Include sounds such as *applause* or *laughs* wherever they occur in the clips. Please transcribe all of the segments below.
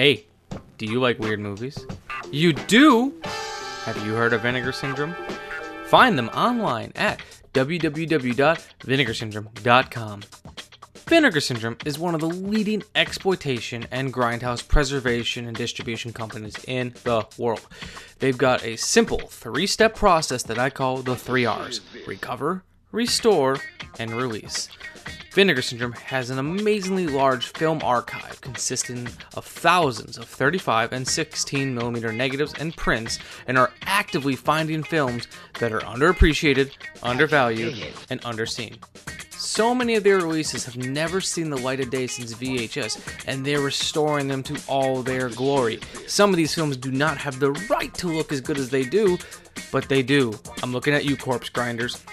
Hey, do you like weird movies? You do? Have you heard of Vinegar Syndrome? Find them online at www.vinegarsyndrome.com. Vinegar Syndrome is one of the leading exploitation and grindhouse preservation and distribution companies in the world. They've got a simple three step process that I call the three R's recover, restore, and release. Vinegar Syndrome has an amazingly large film archive consisting of thousands of 35 and 16 millimeter negatives and prints and are actively finding films that are underappreciated, undervalued, and underseen. So many of their releases have never seen the light of day since VHS, and they're restoring them to all their glory. Some of these films do not have the right to look as good as they do, but they do. I'm looking at you, corpse grinders.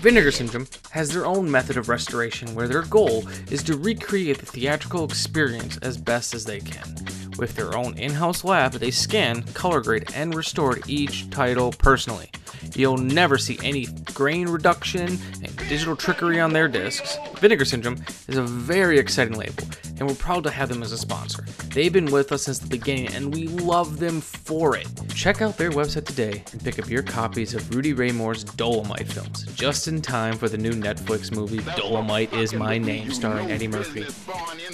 Vinegar Syndrome has their own method of restoration where their goal is to recreate the theatrical experience as best as they can. With their own in house lab, they scan, color grade, and restore each title personally. You'll never see any grain reduction and digital trickery on their discs. Vinegar Syndrome is a very exciting label, and we're proud to have them as a sponsor. They've been with us since the beginning, and we love them for it. Check out their website today and pick up your copies of Rudy Ray Moore's Dolomite films, just in time for the new Netflix movie Dolomite Is My Name, starring Eddie Murphy.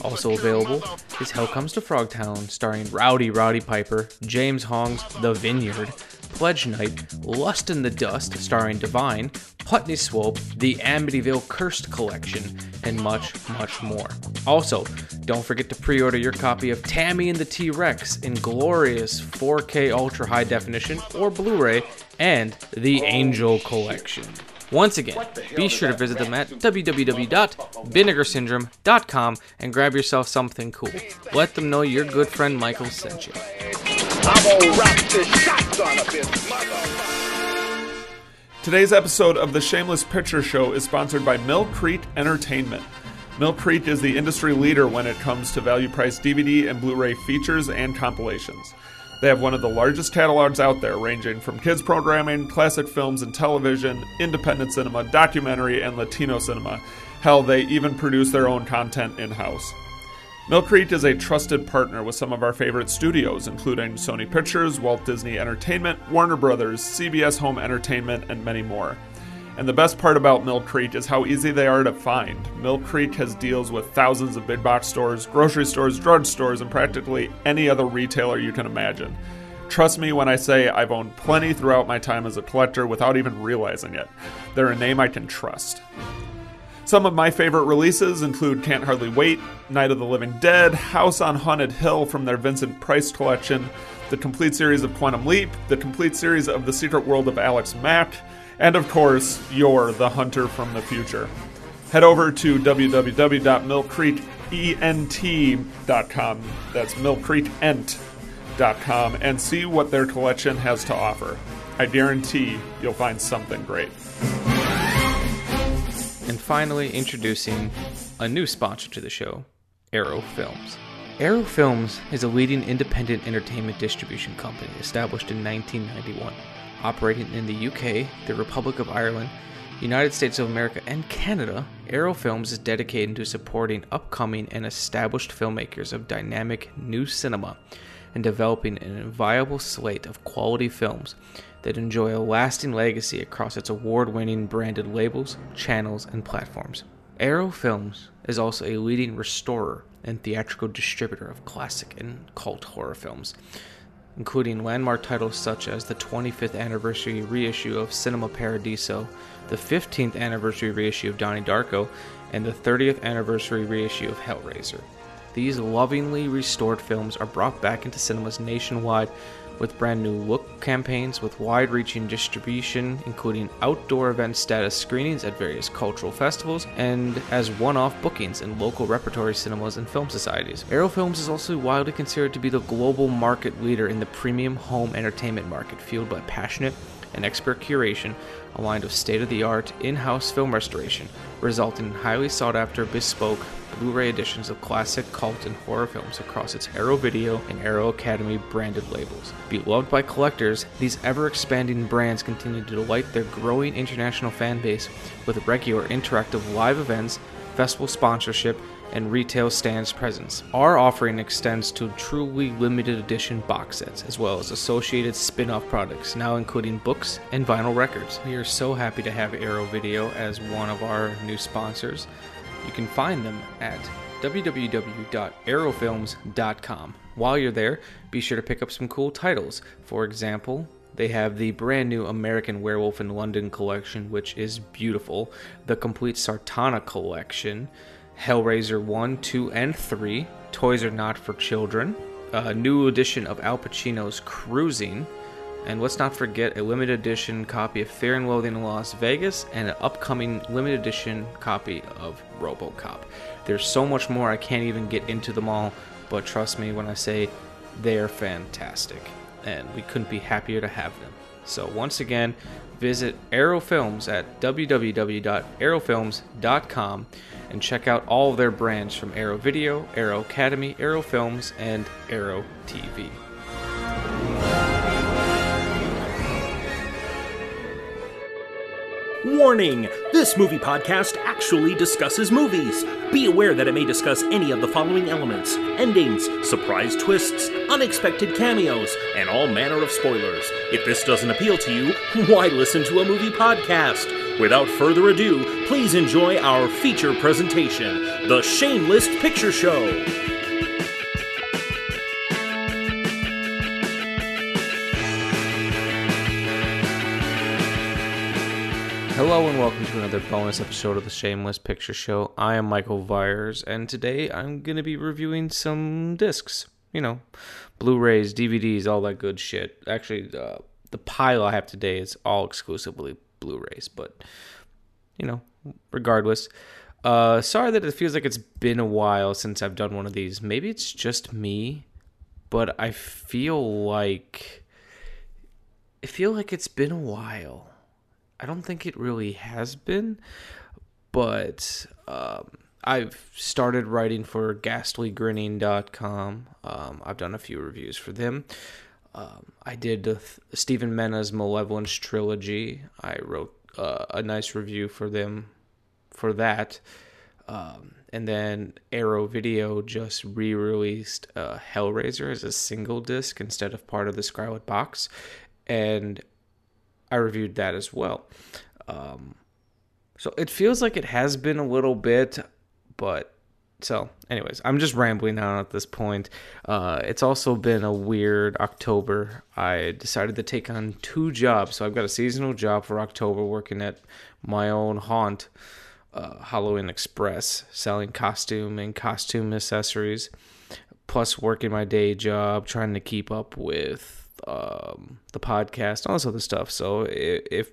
Also available is Hell Comes to Frogtown, starring Rowdy Roddy Piper, James Hong's The Vineyard, Pledge Night, Lust in the Dust, starring Divine, Putney Swope, the Amityville Cursed Collection, and much, much more. Also, don't forget to pre order your copy of Tammy and the T Rex in glorious 4K Ultra High Definition or Blu ray and the Angel Collection. Once again, be sure to visit them at www.vinegarsyndrome.com and grab yourself something cool. Let them know your good friend Michael sent you. Today's episode of the Shameless Picture Show is sponsored by Mill Creek Entertainment. Mill Creek is the industry leader when it comes to value priced DVD and Blu ray features and compilations. They have one of the largest catalogs out there, ranging from kids programming, classic films and television, independent cinema, documentary, and Latino cinema. Hell, they even produce their own content in house. Mill Creek is a trusted partner with some of our favorite studios, including Sony Pictures, Walt Disney Entertainment, Warner Brothers, CBS Home Entertainment, and many more. And the best part about Mill Creek is how easy they are to find. Mill Creek has deals with thousands of big box stores, grocery stores, drug stores, and practically any other retailer you can imagine. Trust me when I say I've owned plenty throughout my time as a collector without even realizing it. They're a name I can trust. Some of my favorite releases include Can't Hardly Wait, Night of the Living Dead, House on Haunted Hill from their Vincent Price collection, the complete series of Quantum Leap, the complete series of The Secret World of Alex Mack, and of course, Yor the Hunter from the Future. Head over to www.millcreekent.com. That's millcreekent.com and see what their collection has to offer. I guarantee you'll find something great. And finally, introducing a new sponsor to the show, Arrow Films. Arrow Films is a leading independent entertainment distribution company established in 1991, operating in the UK, the Republic of Ireland, United States of America, and Canada. Arrow Films is dedicated to supporting upcoming and established filmmakers of dynamic new cinema and developing an viable slate of quality films that enjoy a lasting legacy across its award winning branded labels, channels, and platforms. Arrow Films is also a leading restorer and theatrical distributor of classic and cult horror films, including landmark titles such as the 25th anniversary reissue of Cinema Paradiso, the 15th anniversary reissue of Donnie Darko, and the 30th anniversary reissue of Hellraiser. These lovingly restored films are brought back into cinemas nationwide with brand new look campaigns with wide reaching distribution, including outdoor event status screenings at various cultural festivals, and as one off bookings in local repertory cinemas and film societies. Arrow Films is also widely considered to be the global market leader in the premium home entertainment market, fueled by passionate and expert curation aligned with state of the art in house film restoration, resulting in highly sought after bespoke Blu ray editions of classic cult and horror films across its Arrow Video and Arrow Academy branded labels. Beloved by collectors, these ever expanding brands continue to delight their growing international fan base with regular interactive live events, festival sponsorship, and retail stands presence. Our offering extends to truly limited edition box sets, as well as associated spin off products, now including books and vinyl records. We are so happy to have Arrow Video as one of our new sponsors. You can find them at www.arrowfilms.com. While you're there, be sure to pick up some cool titles. For example, they have the brand new American Werewolf in London collection, which is beautiful, the complete Sartana collection, Hellraiser 1, 2, and 3, Toys Are Not for Children, a new edition of Al Pacino's Cruising, and let's not forget a limited edition copy of Fear and Loathing in Las Vegas and an upcoming limited edition copy of Robocop. There's so much more, I can't even get into them all, but trust me when I say they're fantastic, and we couldn't be happier to have them. So, once again, visit Arrow Films at www.arrowfilms.com and check out all of their brands from Arrow Video, Arrow Academy, Arrow Films, and Arrow TV. Warning! This movie podcast actually discusses movies. Be aware that it may discuss any of the following elements endings, surprise twists, unexpected cameos, and all manner of spoilers. If this doesn't appeal to you, *laughs* why listen to a movie podcast? Without further ado, please enjoy our feature presentation The Shameless Picture Show. Hello and welcome to another bonus episode of the Shameless Picture Show. I am Michael Viers, and today I'm going to be reviewing some discs. You know, Blu rays, DVDs, all that good shit. Actually, uh, the pile I have today is all exclusively Blu rays, but, you know, regardless. Uh, sorry that it feels like it's been a while since I've done one of these. Maybe it's just me, but I feel like. I feel like it's been a while. I don't think it really has been, but um, I've started writing for ghastlygrinning.com. Um, I've done a few reviews for them. Um, I did Stevan Mena's Malevolence trilogy. I wrote uh, a nice review for them for that. Um, and then Arrow Video just re released uh, Hellraiser as a single disc instead of part of the Scarlet Box. And I reviewed that as well. Um, so it feels like it has been a little bit, but so anyways, I'm just rambling on at this point. Uh, it's also been a weird October. I decided to take on two jobs, so I've got a seasonal job for October, working at my own haunt, uh, Halloween Express, selling costume and costume accessories, plus working my day job, trying to keep up with um, the podcast, all this other stuff. So if, if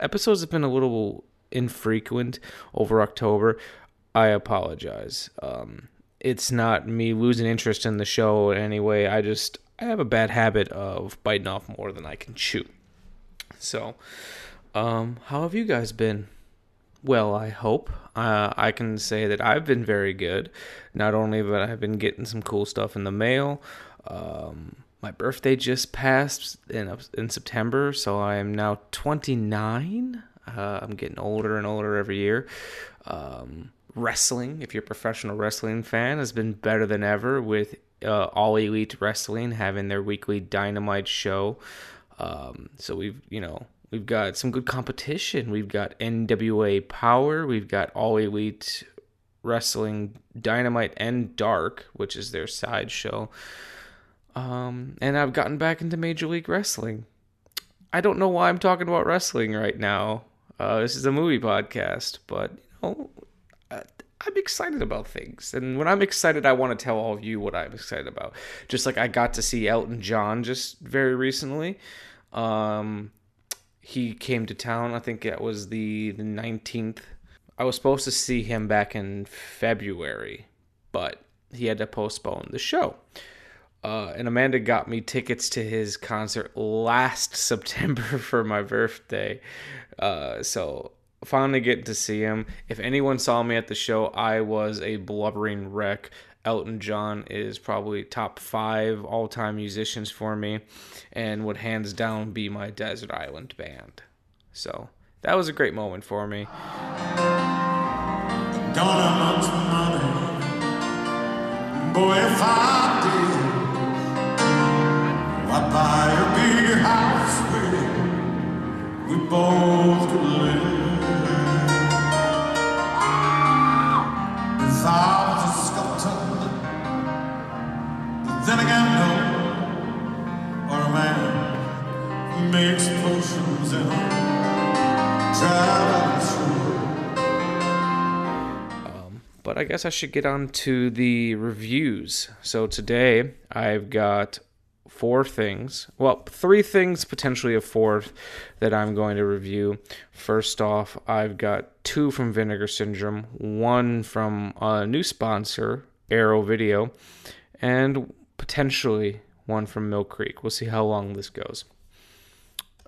episodes have been a little infrequent over October, I apologize. Um, it's not me losing interest in the show in any way. I just I have a bad habit of biting off more than I can chew. So, um, how have you guys been? Well, I hope. Uh, I can say that I've been very good. Not only that I've been getting some cool stuff in the mail. Um, my birthday just passed in in September, so I am now 29. Uh, I'm getting older and older every year. Um, wrestling, if you're a professional wrestling fan, has been better than ever with uh, All Elite Wrestling having their weekly Dynamite show. Um, so we've you know we've got some good competition. We've got NWA Power. We've got All Elite Wrestling Dynamite and Dark, which is their side show. Um, and I've gotten back into Major League Wrestling. I don't know why I'm talking about wrestling right now. Uh, this is a movie podcast, but you know, I'm excited about things. And when I'm excited, I want to tell all of you what I'm excited about. Just like I got to see Elton John just very recently. Um, he came to town. I think it was the, the 19th. I was supposed to see him back in February, but he had to postpone the show. Uh, and Amanda got me tickets to his concert last *laughs* September for my birthday. Uh, so finally getting to see him. If anyone saw me at the show, I was a blubbering wreck. Elton John is probably top five all time musicians for me and would hands down be my Desert Island band. So that was a great moment for me. Boy, if I did, I'd buy a big house where we both could live. If I was a sculptor, then again, no, or a man who makes potions in a traveling show. but I guess I should get on to the reviews. So today I've got four things. Well, three things, potentially a fourth, that I'm going to review. First off, I've got two from Vinegar Syndrome, one from a new sponsor, Arrow Video, and potentially one from Mill Creek. We'll see how long this goes.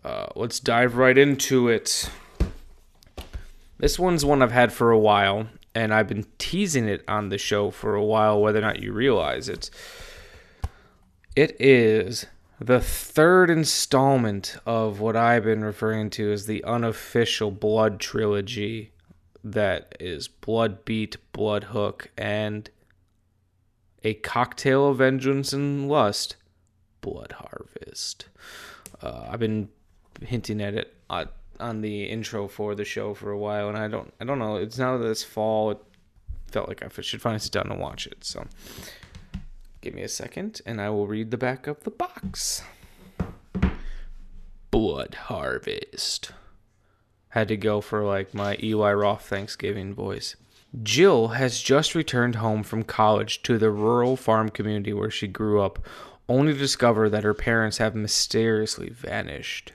Uh, let's dive right into it. This one's one I've had for a while, and I've been teasing it on the show for a while, whether or not you realize it. It is the third installment of what I've been referring to as the unofficial Blood trilogy that is Blood Beat, Blood Hook, and A Cocktail of Vengeance and Lust, Blood Harvest. Uh, I've been hinting at it on the intro for the show for a while, and I don't, I don't know. It's now that it's fall. It felt like I should finally sit down and watch it. So, give me a second, and I will read the back of the box. Blood Harvest. Had to go for like my Eli Roth Thanksgiving voice. Jill has just returned home from college to the rural farm community where she grew up, only to discover that her parents have mysteriously vanished.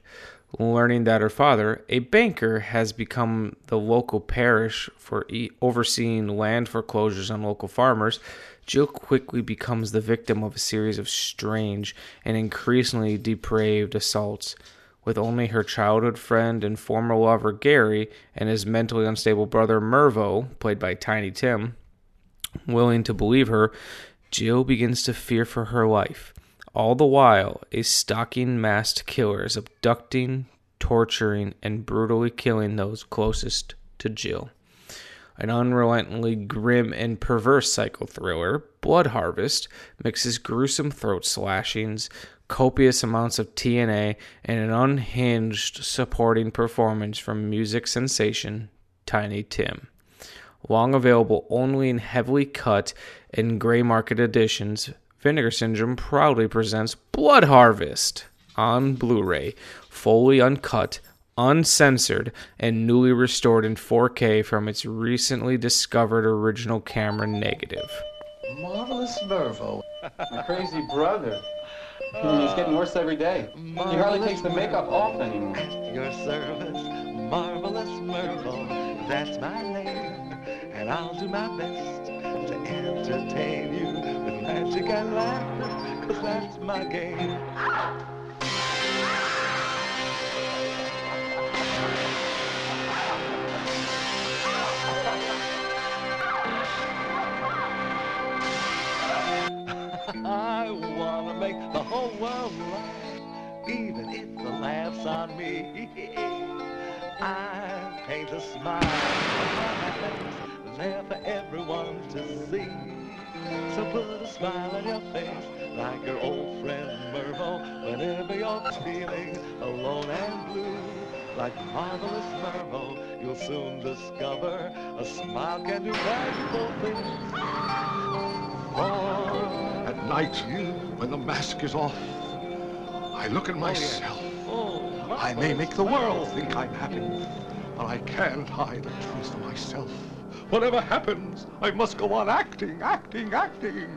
Learning that her father, a banker, has become the local parish for overseeing land foreclosures on local farmers, Jill quickly becomes the victim of a series of strange and increasingly depraved assaults. With only her childhood friend and former lover Gary and his mentally unstable brother Mervo, played by Tiny Tim, willing to believe her, Jill begins to fear for her life. All the while, a stalking masked killer is abducting, torturing, and brutally killing those closest to Jill. An unrelentingly grim and perverse psycho thriller, Blood Harvest mixes gruesome throat slashings, copious amounts of TNA, and an unhinged supporting performance from music sensation Tiny Tim. Long available only in heavily cut and gray market editions, Vinegar Syndrome proudly presents Blood Harvest on Blu ray, fully uncut, uncensored, and newly restored in 4K from its recently discovered original camera negative. Marvelous Mervo. My crazy brother. Hmm, He's getting worse every day. He hardly takes the makeup off anymore. your service, marvelous Mervo. That's my name, and I'll do my best to entertain you with magic and laughter, cause that's my game. I wanna make the whole world laugh, even if the laugh's on me. I paint a smile on my face, there for everyone to see. So put a smile on your face, like your old friend Mervo, whenever you're feeling alone and blue. Like marvelous Mervo, you'll soon discover a smile can do magical things. For At night, when the mask is off, I look at oh, myself. Oh, I may make the world think I'm happy, but I can't hide the truth of myself. Whatever happens, I must go on acting, acting, acting.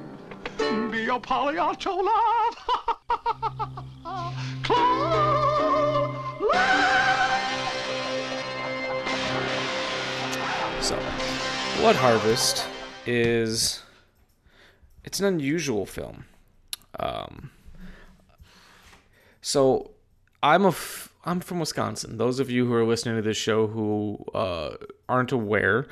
Be a Pagliaccio love. *laughs* So, Blood Harvest is it's an unusual film. Um, so I'm a f- I'm from Wisconsin. Those of you who are listening to this show who uh, aren't aware,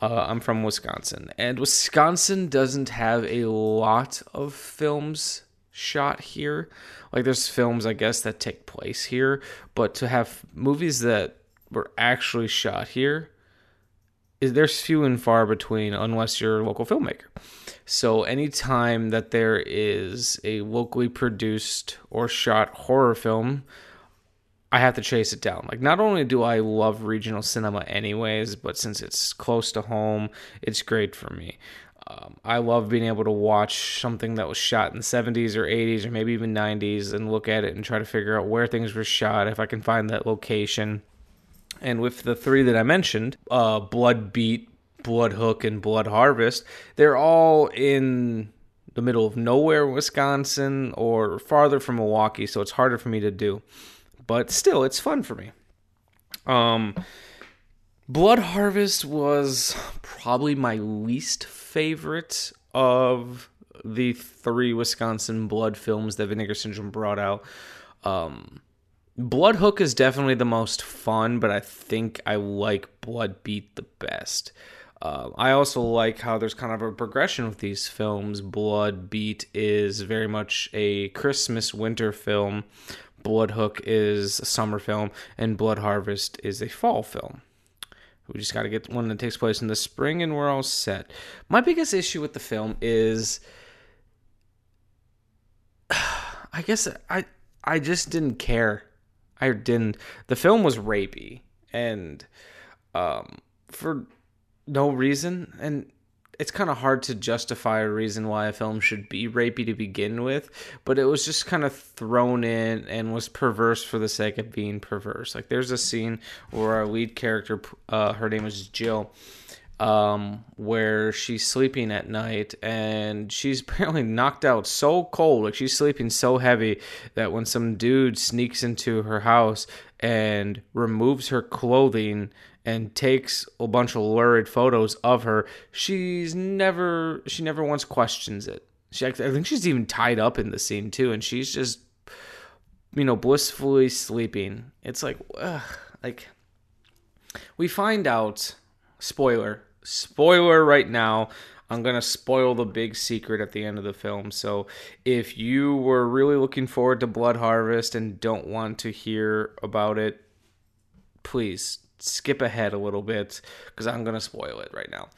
uh, I'm from Wisconsin, and Wisconsin doesn't have a lot of films shot here. Like there's films, I guess, that take place here, but to have movies that were actually shot here is there's few and far between unless you're a local filmmaker. So anytime that there is a locally produced or shot horror film, I have to chase it down. Like not only do I love regional cinema anyways, but since it's close to home, it's great for me. Um, I love being able to watch something that was shot in the 70s or 80s or maybe even 90s and look at it and try to figure out where things were shot, if I can find that location. And with the three that I mentioned, uh, Blood Beat, Blood Hook, and Blood Harvest, they're all in the middle of nowhere, Wisconsin, or farther from Milwaukee, so it's harder for me to do. But still, it's fun for me. Um, Blood Harvest was probably my least favorite of the three Wisconsin blood films that Vinegar Syndrome brought out. Um, Blood Hook is definitely the most fun, but I think I like Blood Beat the best. Uh, I also like how there's kind of a progression with these films. Blood Beat is very much a Christmas winter film. Blood Hook is a summer film, and Blood Harvest is a fall film. We just got to get one that takes place in the spring, and we're all set. My biggest issue with the film is, *sighs* I guess I I just didn't care. I didn't. The film was rapey, and um, for no reason, and it's kind of hard to justify a reason why a film should be rapey to begin with, but it was just kind of thrown in and was perverse for the sake of being perverse. Like there's a scene where our lead character, uh, her name is Jill, um, where she's sleeping at night and she's *laughs* apparently knocked out so cold, like she's sleeping so heavy that when some dude sneaks into her house and removes her clothing and takes a bunch of lurid photos of her, she's never she never once questions it. She I think she's even tied up in the scene too, and she's just you know blissfully sleeping. It's like ugh, like we find out spoiler spoiler right now. I'm going to spoil the big secret at the end of the film. So, if you were really looking forward to Blood Harvest and don't want to hear about it, please skip ahead a little bit because I'm going to spoil it right now.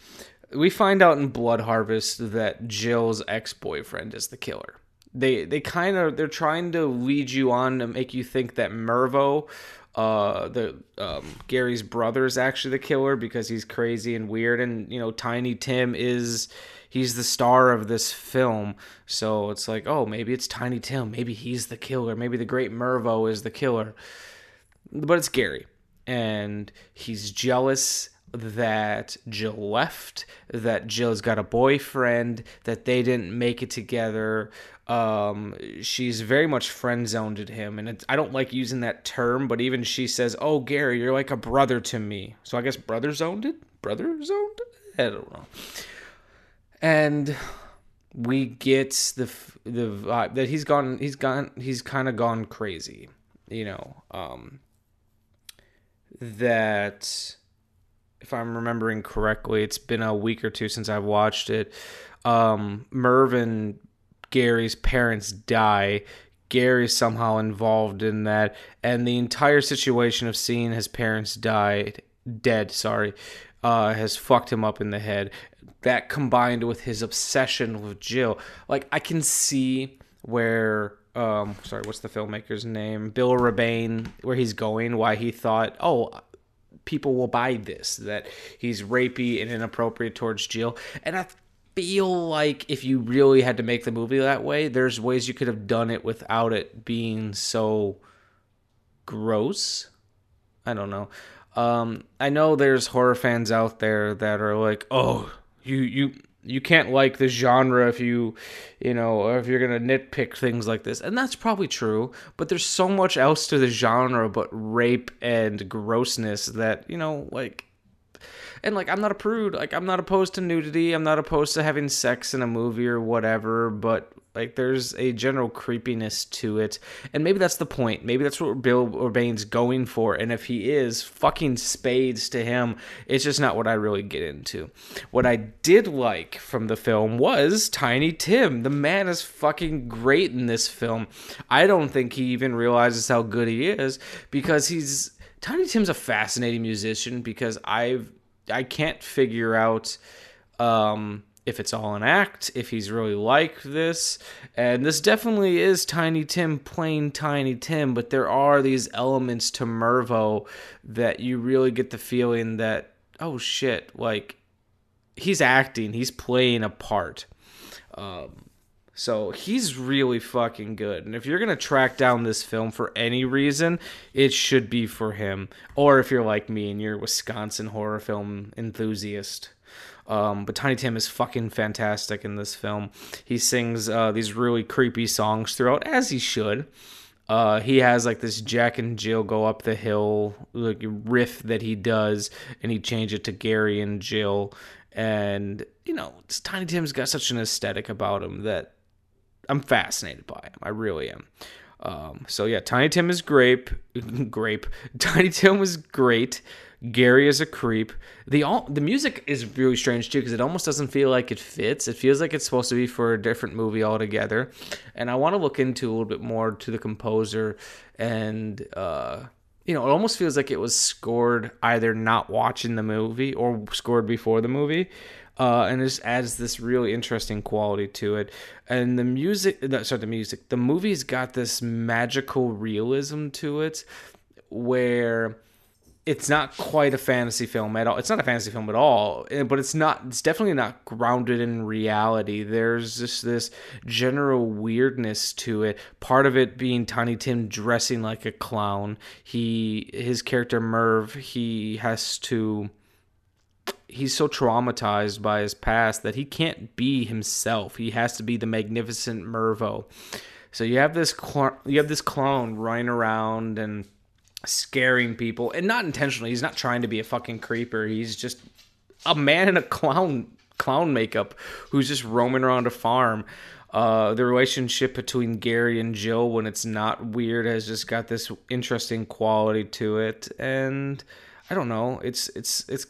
We find out in Blood Harvest that Jill's ex-boyfriend is the killer. They they kind of they're trying to lead you on to make you think that Mervo uh the um Gary's brother is actually the killer because he's crazy and weird and you know Tiny Tim is he's the star of this film. So it's like oh maybe it's Tiny Tim. Maybe he's the killer. Maybe the great Mervo is the killer. But it's Gary and he's jealous that Jill left, that Jill's got a boyfriend, that they didn't make it together. Um, she's very much friend zoned at him, and I don't like using that term, but even she says, "Oh, Gary, you're like a brother to me." So I guess brother zoned it, brother zoned. It? I don't know. And we get the the vibe that he's gone, he's gone, he's kind of gone crazy, you know. Um, that if I'm remembering correctly, it's been a week or two since I've watched it. Um, Merv and Gary's parents die. Gary's somehow involved in that, and the entire situation of seeing his parents die dead, sorry, uh, has fucked him up in the head. That combined with his obsession with Jill, like I can see where um sorry what's the filmmaker's name? Bill rebane where he's going why he thought oh people will buy this that he's rapey and inappropriate towards jill. And i feel like if you really had to make the movie that way there's ways you could have done it without it being so gross. I don't know. Um i know there's horror fans out there that are like oh you you you can't like the genre if you you know if you're gonna nitpick things like this. And that's probably true but there's so much else to the genre but rape and grossness that you know like and like i'm not a prude. Like i'm not opposed to nudity. I'm not opposed to having sex in a movie or whatever but like there's a general creepiness to it. And maybe that's the point. Maybe that's what bill Rebane's going for. And if he is fucking spades to him. It's just not what i really get into. What i did like from the film was tiny tim. The man is fucking great in this film. I don't think he even realizes how good he is because he's tiny tim's a fascinating musician because i've I can't figure out um, if it's all an act, if he's really like this. And this definitely is Tiny Tim plain Tiny Tim, but there are these elements to Mervo that you really get the feeling that, oh shit, like he's acting, he's playing a part. Um, so he's really fucking good. And if you're going to track down this film for any reason, it should be for him. Or if you're like me and you're a Wisconsin horror film enthusiast. Um, but Tiny Tim is fucking fantastic in this film. He sings uh, these really creepy songs throughout, as he should. Uh, he has like this Jack and Jill go up the hill like riff that he does, and he changed it to Gary and Jill. And you know, Tiny Tim's got such an aesthetic about him that I'm fascinated by him. I really am. Um, so yeah, Tiny Tim is grape, *laughs* grape. *laughs* Tiny Tim was great. Gary is a creep. The all the music is really strange too because it almost doesn't feel like it fits. It feels like it's supposed to be for a different movie altogether. And I want to look into a little bit more to the composer and uh, you know, it almost feels like it was scored either not watching the movie or scored before the movie. Uh, and it just adds this really interesting quality to it. And the music, sorry, the music, the movie's got this magical realism to it where it's not quite a fantasy film at all. It's not a fantasy film at all, eh, but it's not. It's definitely not grounded in reality. There's just this general weirdness to it. Part of it being Tiny Tim dressing like a clown. He, his character Merv, he has to. He's so traumatized by his past that he can't be himself. He has to be the magnificent Mervo. So you have this cl- you have this clown running around and scaring people and not intentionally he's not trying to be a fucking creeper he's just a man in a clown clown makeup who's just roaming around a farm uh, the relationship between Gary and Jill when it's not weird has just got this interesting quality to it and I don't know it's it's it's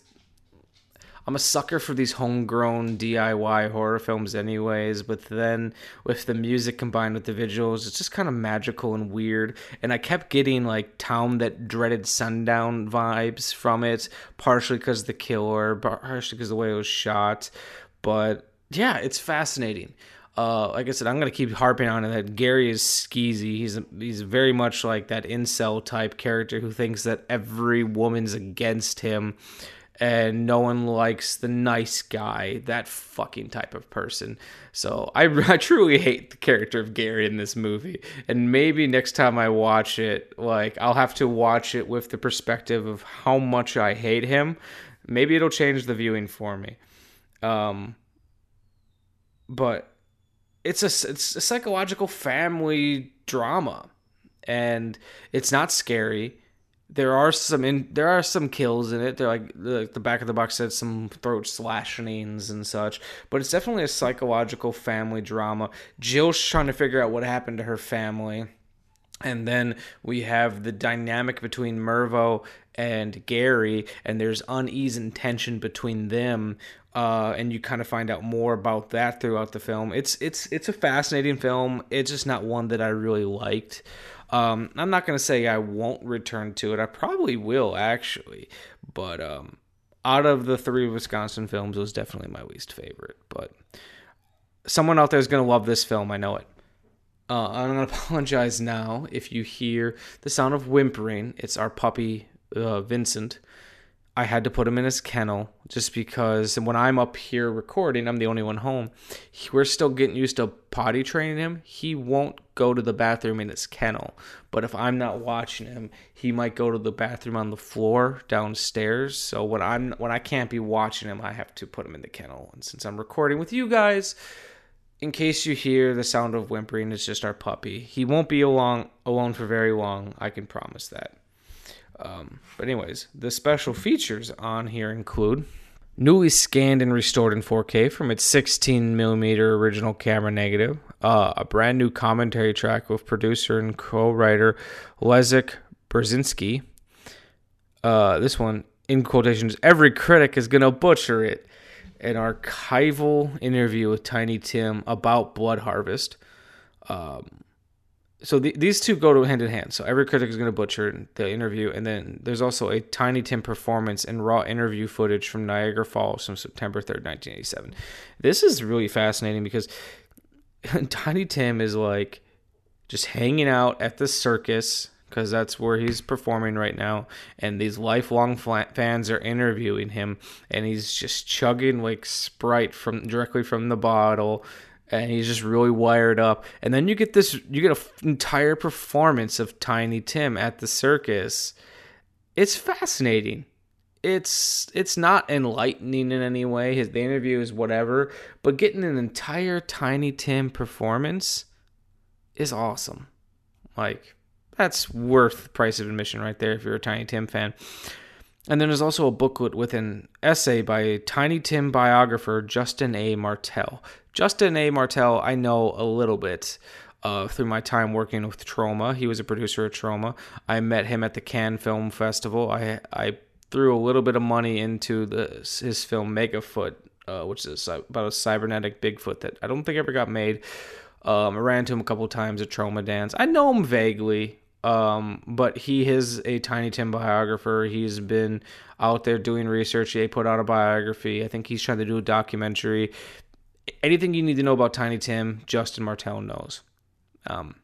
I'm a sucker for these homegrown DIY horror films, anyways. But then with the music combined with the visuals, it's just kind of magical and weird. And I kept getting like Town That Dreaded Sundown vibes from it, partially because the killer, partially because the way it was shot. But yeah, it's fascinating. Uh, like I said, I'm gonna keep harping on it that Gary is skeezy. He's he's very much like that incel type character who thinks that every woman's against him and no one likes the nice guy, that fucking type of person. So I, *laughs* I truly hate the character of Gary in this movie. And maybe next time I watch it, like I'll have to watch it with the perspective of how much I hate him. Maybe it'll change the viewing for me. Um, but it's a it's a psychological family drama, and it's not scary there are some in there are some kills in it. They're like the, the back of the box said some throat slashings and such, but it's definitely a psychological family drama. Jill's trying to figure out what happened to her family. And then we have the dynamic between Mervo and Gary, and there's unease and tension between them. Uh, and you kind of find out more about that throughout the film. It's it's it's a fascinating film. It's just not one that I really liked. Um, I'm not going to say I won't return to it. I probably will, actually. But um, out of the three Wisconsin films, it was definitely my least favorite. But someone out there is going to love this film. I know it. Uh, I'm going *laughs* to apologize now if you hear the sound of whimpering. It's our puppy, uh, Vincent. I had to put him in his kennel just because when I'm up here recording, I'm the only one home. We're still getting used to potty training him. He won't go to the bathroom in his kennel. But if I'm not watching him, he might go to the bathroom on the floor downstairs. So when I'm when I can't be watching him, I have to put him in the kennel. And since I'm recording with you guys, in case you hear the sound of whimpering, it's just our puppy. He won't be along alone for very long. I can promise that. Um, but anyways, the special features on here include newly scanned and restored in 4K from its 16 millimeter original camera negative, uh, a brand new commentary track with producer and co-writer Leszek Brzezinski. Uh, this one, in quotations, every critic is gonna butcher it. An archival interview with Tiny Tim about Blood Harvest. Um, so the, these two go to hand in hand. So every critic is going to butcher the interview, and then there's also a Tiny Tim performance and raw interview footage from Niagara Falls from September 3rd, 1987. This is really fascinating because *laughs* Tiny Tim is like just hanging out at the circus because that's where he's performing right now. And these lifelong fans are interviewing him, and he's just chugging like Sprite from directly from the bottle. And he's just really wired up. And then you get this, you get an entire performance of Tiny Tim at the circus. It's fascinating. It's it's not enlightening in any way. His the interview is whatever, but getting an entire Tiny Tim performance is awesome. Like that's worth the price of admission right there if you're a Tiny Tim fan. And then there's also a booklet with an essay by Tiny Tim biographer Justin A. Martell. Justin A. Martell, I know a little bit uh, through my time working with Troma. He was a producer at Troma. I met him at the Cannes Film Festival. I I threw a little bit of money into the his film Megafoot, uh, which is about a cybernetic Bigfoot that I don't think ever got made. Um, I ran into him a couple times at TromaDance. I know him vaguely. Um, but he is a Tiny Tim biographer. He's been out there doing research. He put out a biography. I think he's trying to do a documentary. Anything you need to know about Tiny Tim, Justin Martell knows. Um,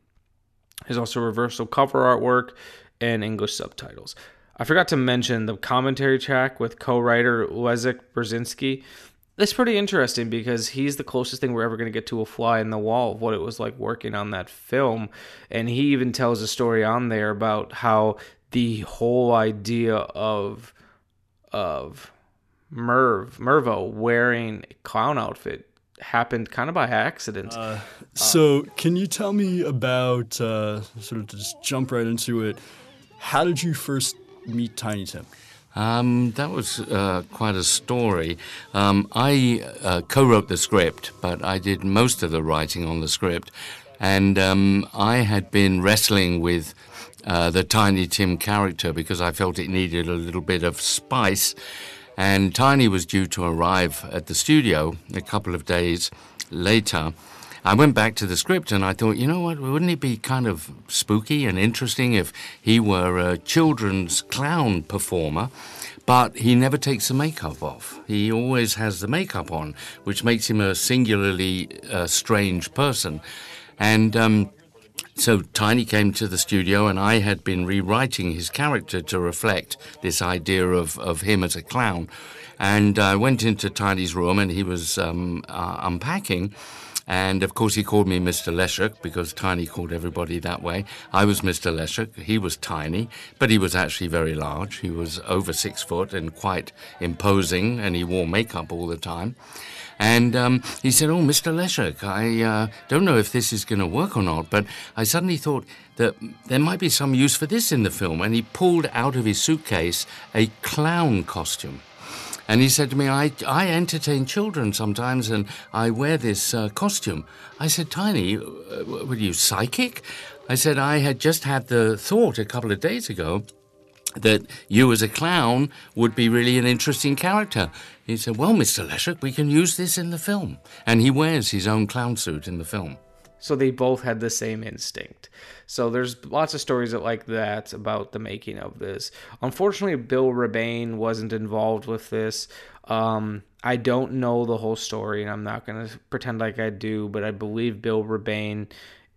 there's also reversal cover artwork and English subtitles. I forgot to mention the commentary track with co-writer Leszek Brzezinski. It's pretty interesting because he's the closest thing we're ever going to get to a fly in the wall of what it was like working on that film. And he even tells a story on there about how the whole idea of of Merv Mervo wearing a clown outfit happened kind of by accident. Uh, so, can you tell me about uh, sort of to just jump right into it? How did you first meet Tiny Tim? Um, that was uh, quite a story. Um, I uh, co wrote the script, but I did most of the writing on the script. And um, I had been wrestling with uh, the Tiny Tim character because I felt it needed a little bit of spice. And Tiny was due to arrive at the studio a couple of days later. I went back to the script and I thought, you know what, wouldn't it be kind of spooky and interesting if he were a children's clown performer? But he never takes the makeup off. He always has the makeup on, which makes him a singularly uh, strange person. And um, so Tiny came to the studio, and I had been rewriting his character to reflect this idea of, of him as a clown. And I went into Tiny's room, and he was um, uh, unpacking. And of course, he called me Mr. Leszek because Tiny called everybody that way. I was Mr. Leszek. He was tiny, but he was actually very large. He was over six foot and quite imposing, and he wore makeup all the time. And um, he said, Oh, Mr. Leszek, I uh, don't know if this is going to work or not, but I suddenly thought that there might be some use for this in the film. And he pulled out of his suitcase a clown costume. And he said to me, I, I entertain children sometimes and I wear this uh, costume. I said, Tiny, uh, were you psychic? I said, I had just had the thought a couple of days ago that you as a clown would be really an interesting character. He said, Well, Mr. Leszek, we can use this in the film. And he wears his own clown suit in the film. So they both had the same instinct. So there's lots of stories like that about the making of this. Unfortunately, Bill Rebane wasn't involved with this. Um, I don't know the whole story, and I'm not going to pretend like I do, but I believe Bill Rebane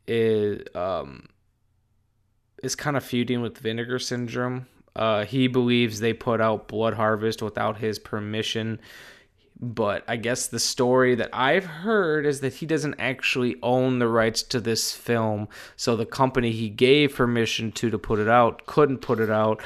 is um, is kind of feuding with Vinegar Syndrome. Uh, he believes they put out Blood Harvest without his permission but I guess the story that I've heard is that he doesn't actually own the rights to this film. So the company he gave permission to to put it out couldn't put it out.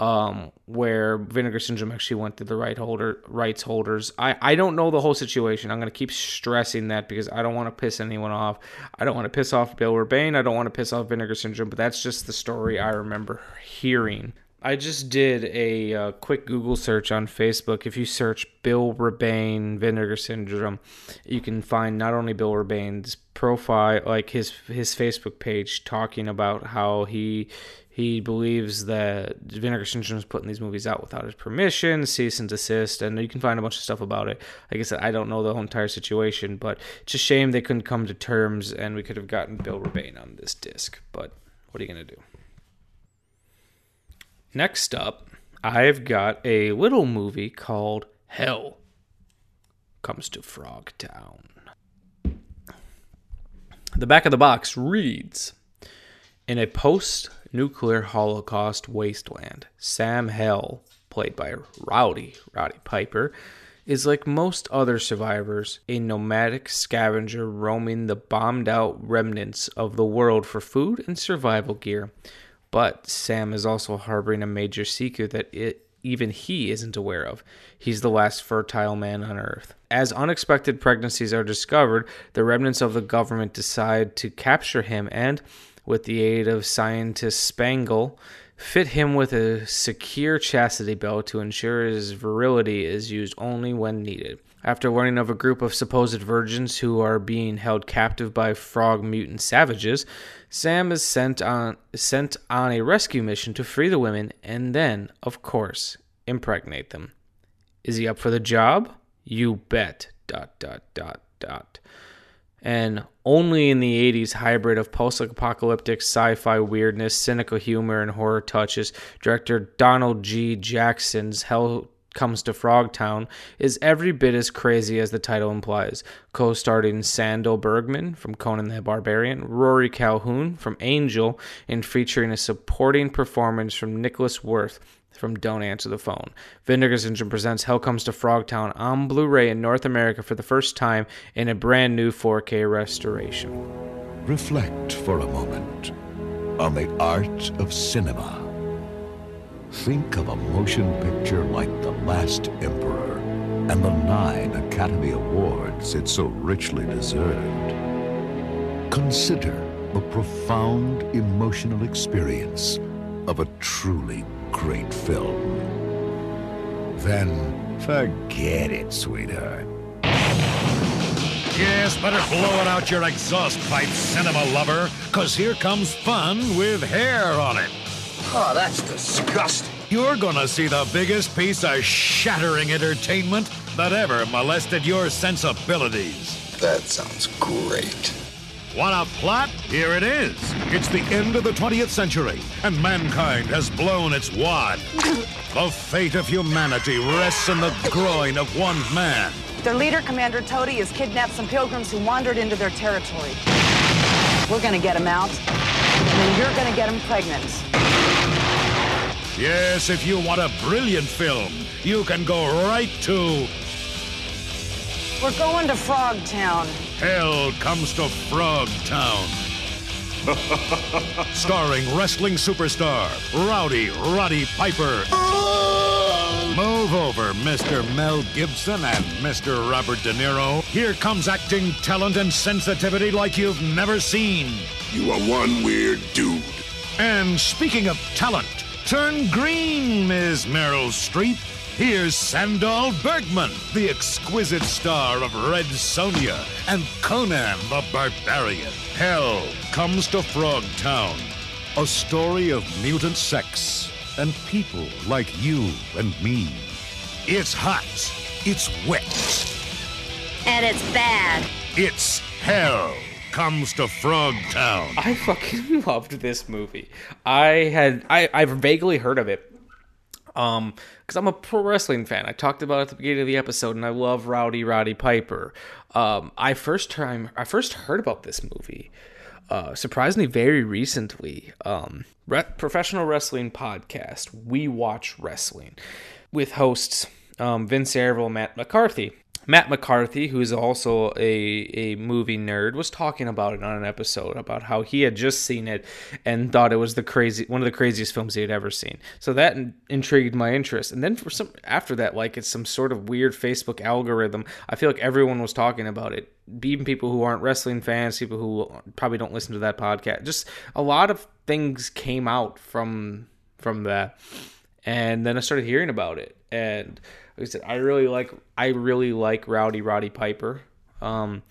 Um, where Vinegar Syndrome actually went to the right holder rights holders. I, I don't know the whole situation. I'm gonna keep stressing that because I don't want to piss anyone off. I don't want to piss off Bill Rebane. I don't want to piss off Vinegar Syndrome. But that's just the story I remember hearing. I just did a uh, quick Google search on Facebook. If you search Bill Rebane vinegar syndrome, you can find not only Bill Rebane's profile, like his his Facebook page, talking about how he he believes that Vinegar Syndrome is putting these movies out without his permission, cease and desist, and you can find a bunch of stuff about it. Like I said, I don't know the whole entire situation, but it's a shame they couldn't come to terms, and we could have gotten Bill Rebane on this disc. But what are you gonna do? Next up, I've got a little movie called Hell Comes to Frog Town. The back of the box reads In a post nuclear Holocaust wasteland, Sam Hell, played by Rowdy, Roddy Piper, is like most other survivors, a nomadic scavenger roaming the bombed out remnants of the world for food and survival gear. But Sam is also harboring a major secret that it, even he isn't aware of. He's the last fertile man on Earth. As unexpected pregnancies are discovered, the remnants of the government decide to capture him and, with the aid of scientist Spangle, fit him with a secure chastity belt to ensure his virility is used only when needed. After learning of a group of supposed virgins who are being held captive by frog mutant savages, Sam is sent on sent on a rescue mission to free the women and then, of course, impregnate them. Is he up for the job? You bet. Dot dot dot dot. And only in the 80s hybrid of post apocalyptic sci fi weirdness, cynical humor, and horror touches, director Donald G. Jackson's Hell Comes to Frogtown is every bit as crazy as the title implies. Co starring Sandahl Bergman from Conan the Barbarian, Rory Calhoun from Angel, and featuring a supporting performance from Nicholas Worth from Don't Answer the Phone. Vinegar Syndrome presents Hell Comes to Frogtown on Blu ray in North America for the first time in a brand new 4K restoration. Reflect for a moment on the art of cinema. Think of a motion picture like The Last Emperor and the nine Academy Awards it so richly deserved. Consider the profound emotional experience of a truly great film. Then forget it, sweetheart. Yes, better blow it out your exhaust pipe, cinema lover, because here comes fun with hair on it. Oh, that's disgusting. You're gonna see the biggest piece of shattering entertainment that ever molested your sensibilities. That sounds great. What a plot? Here it is. It's the end of the 20th century, and mankind has blown its wad. *laughs* The fate of humanity rests in the groin of one man. Their leader, Commander Toady, has kidnapped some pilgrims who wandered into their territory. We're gonna get him out, and then you're gonna get him pregnant. Yes, if you want a brilliant film, you can go right to We're going to Frog Town. Hell Comes to Frog Town. *laughs* Starring wrestling superstar Rowdy Roddy Piper. Move over, Mr. Mel Gibson and Mr. Robert De Niro. Here comes acting talent and sensitivity like you've never seen. You are one weird dude. And speaking of talent, turn green, Ms. Meryl Streep. Here's Sandahl Bergman, the exquisite star of Red Sonja and Conan the Barbarian. Hell comes to Frogtown, a story of mutant sex and people like you and me. It's hot. It's wet. And it's bad. It's hell comes to Frogtown. I fucking *laughs* loved this movie. I had I I've vaguely heard of it. Um, because I'm a pro wrestling fan. I talked about it at the beginning of the episode, and I love Rowdy Roddy Piper. Um, I first time I first heard about this movie, uh, surprisingly very recently. Um, re- professional wrestling podcast. We watch wrestling with hosts um, Vince Averill, Matt McCarthy. Matt McCarthy, who's also a, a movie nerd, was talking about it on an episode about how he had just seen it and thought it was the crazy one of the craziest films he had ever seen. So that intrigued my interest. And then for some after that, like it's some sort of weird Facebook algorithm. I feel like everyone was talking about it. Even people who aren't wrestling fans, people who probably don't listen to that podcast. Just a lot of things came out from from that. And then I started hearing about it, and like I said, I really like I really like Rowdy Roddy Piper. Um,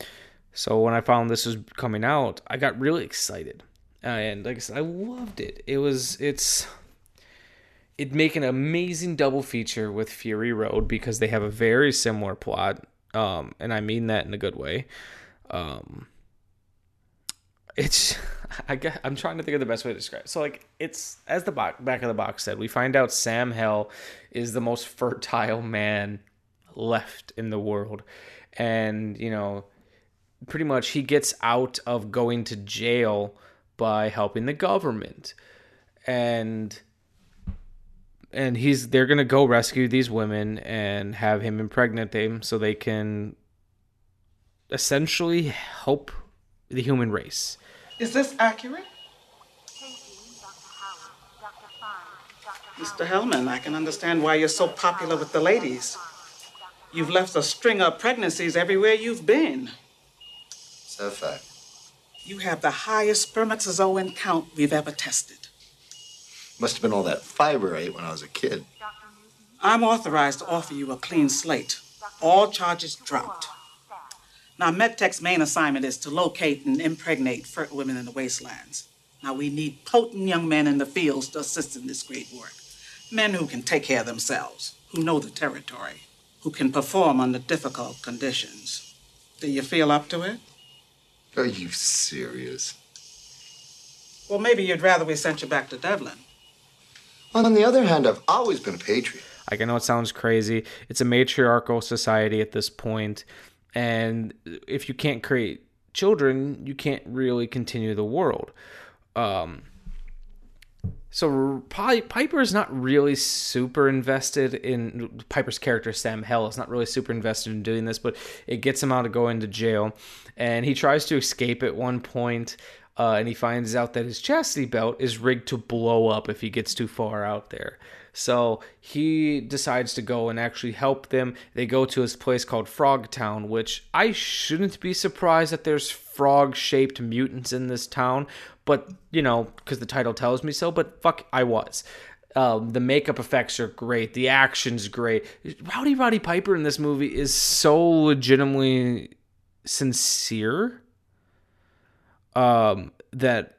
so when I found this was coming out, I got really excited, and like I said, I loved it. It was it's it'd make an amazing double feature with Fury Road because they have a very similar plot, um, and I mean that in a good way. Um, it's *laughs* I guess I'm trying to think of the best way to describe. It. So like it's as the back of the box said, we find out Sam Hell is the most fertile man left in the world, and you know, pretty much he gets out of going to jail by helping the government, and and he's they're gonna go rescue these women and have him impregnate them so they can essentially help the human race. Is this accurate? Mr. Hellman, I can understand why you're so popular with the ladies. You've left a string of pregnancies everywhere you've been. Is that a fact? You have the highest spermatozoan count we've ever tested. Must have been all that fiber I ate when I was a kid. I'm authorized to offer you a clean slate. All charges dropped. Now, MedTech's main assignment is to locate and impregnate fertile women in the wastelands. Now, we need potent young men in the fields to assist in this great work. Men who can take care of themselves, who know the territory, who can perform under difficult conditions. Do you feel up to it? Are you serious? Well, maybe you'd rather we sent you back to Devlin. On the other hand, I've always been a patriot. Like I know it sounds crazy. It's a matriarchal society at this point, and if you can't create children, you can't really continue the world. Um, so Pi- Piper is not really super invested in Piper's character Sam Hell is not really super invested in doing this, but it gets him out of going to jail, and he tries to escape at one point, uh, and he finds out that his chastity belt is rigged to blow up if he gets too far out there. So he decides to go and actually help them. They go to his place called Frog Town, which I shouldn't be surprised that there's frog shaped mutants in this town, but you know, because the title tells me so, but fuck, I was. Um, the makeup effects are great. The action's great. Rowdy Roddy Piper in this movie is so legitimately sincere um, that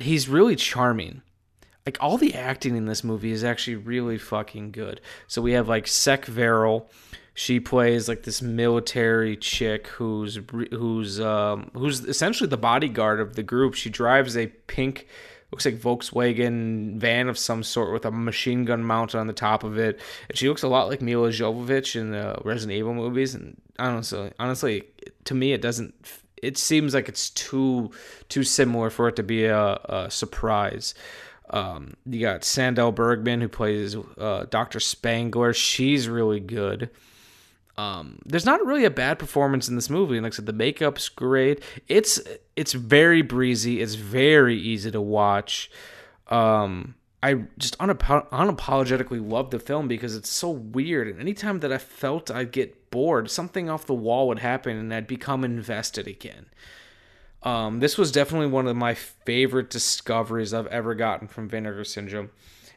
he's really charming like all the acting in this movie is actually really fucking good. So we have like Cec Verrell. She plays like this military chick who's who's um, who's essentially the bodyguard of the group. She drives a pink looks like Volkswagen van of some sort with a machine gun mounted on the top of it. And she looks a lot like Milla Jovovich in the Resident Evil movies. And honestly, honestly, to me, it doesn't. It seems like it's too too similar for it to be a, a surprise. Um, you got Sandahl Bergman who plays uh, Dr. Spangler. She's really good. Um, there's not really a bad performance in this movie, and like I said, the makeup's great. It's it's very breezy. It's very easy to watch. Um, I just unap- unapologetically love the film because it's so weird. And anytime that I felt I'd get bored, something off the wall would happen, and I'd become invested again. Um, this was definitely one of my favorite discoveries I've ever gotten from Vinegar Syndrome,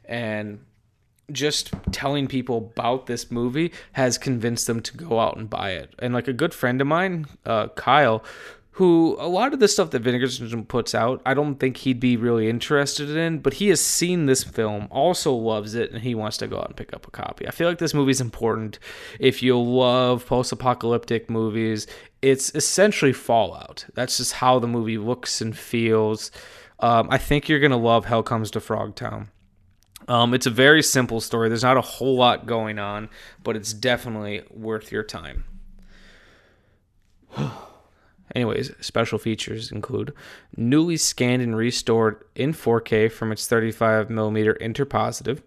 and just telling people about this movie has convinced them to go out and buy it. And like a good friend of mine, uh, Kyle, who a lot of the stuff that Vinegar Syndrome puts out, I don't think he'd be really interested in, but he has seen this film, also loves it, and he wants to go out and pick up a copy. I feel like this movie's important. If you love post apocalyptic movies, it's essentially Fallout. That's just how the movie looks and feels. Um, I think you're going to love Hell Comes to Frogtown. Um, it's a very simple story. There's not a whole lot going on, but it's definitely worth your time. *sighs* *sighs* Anyways, special features include newly scanned and restored in 4K from its 35mm interpositive,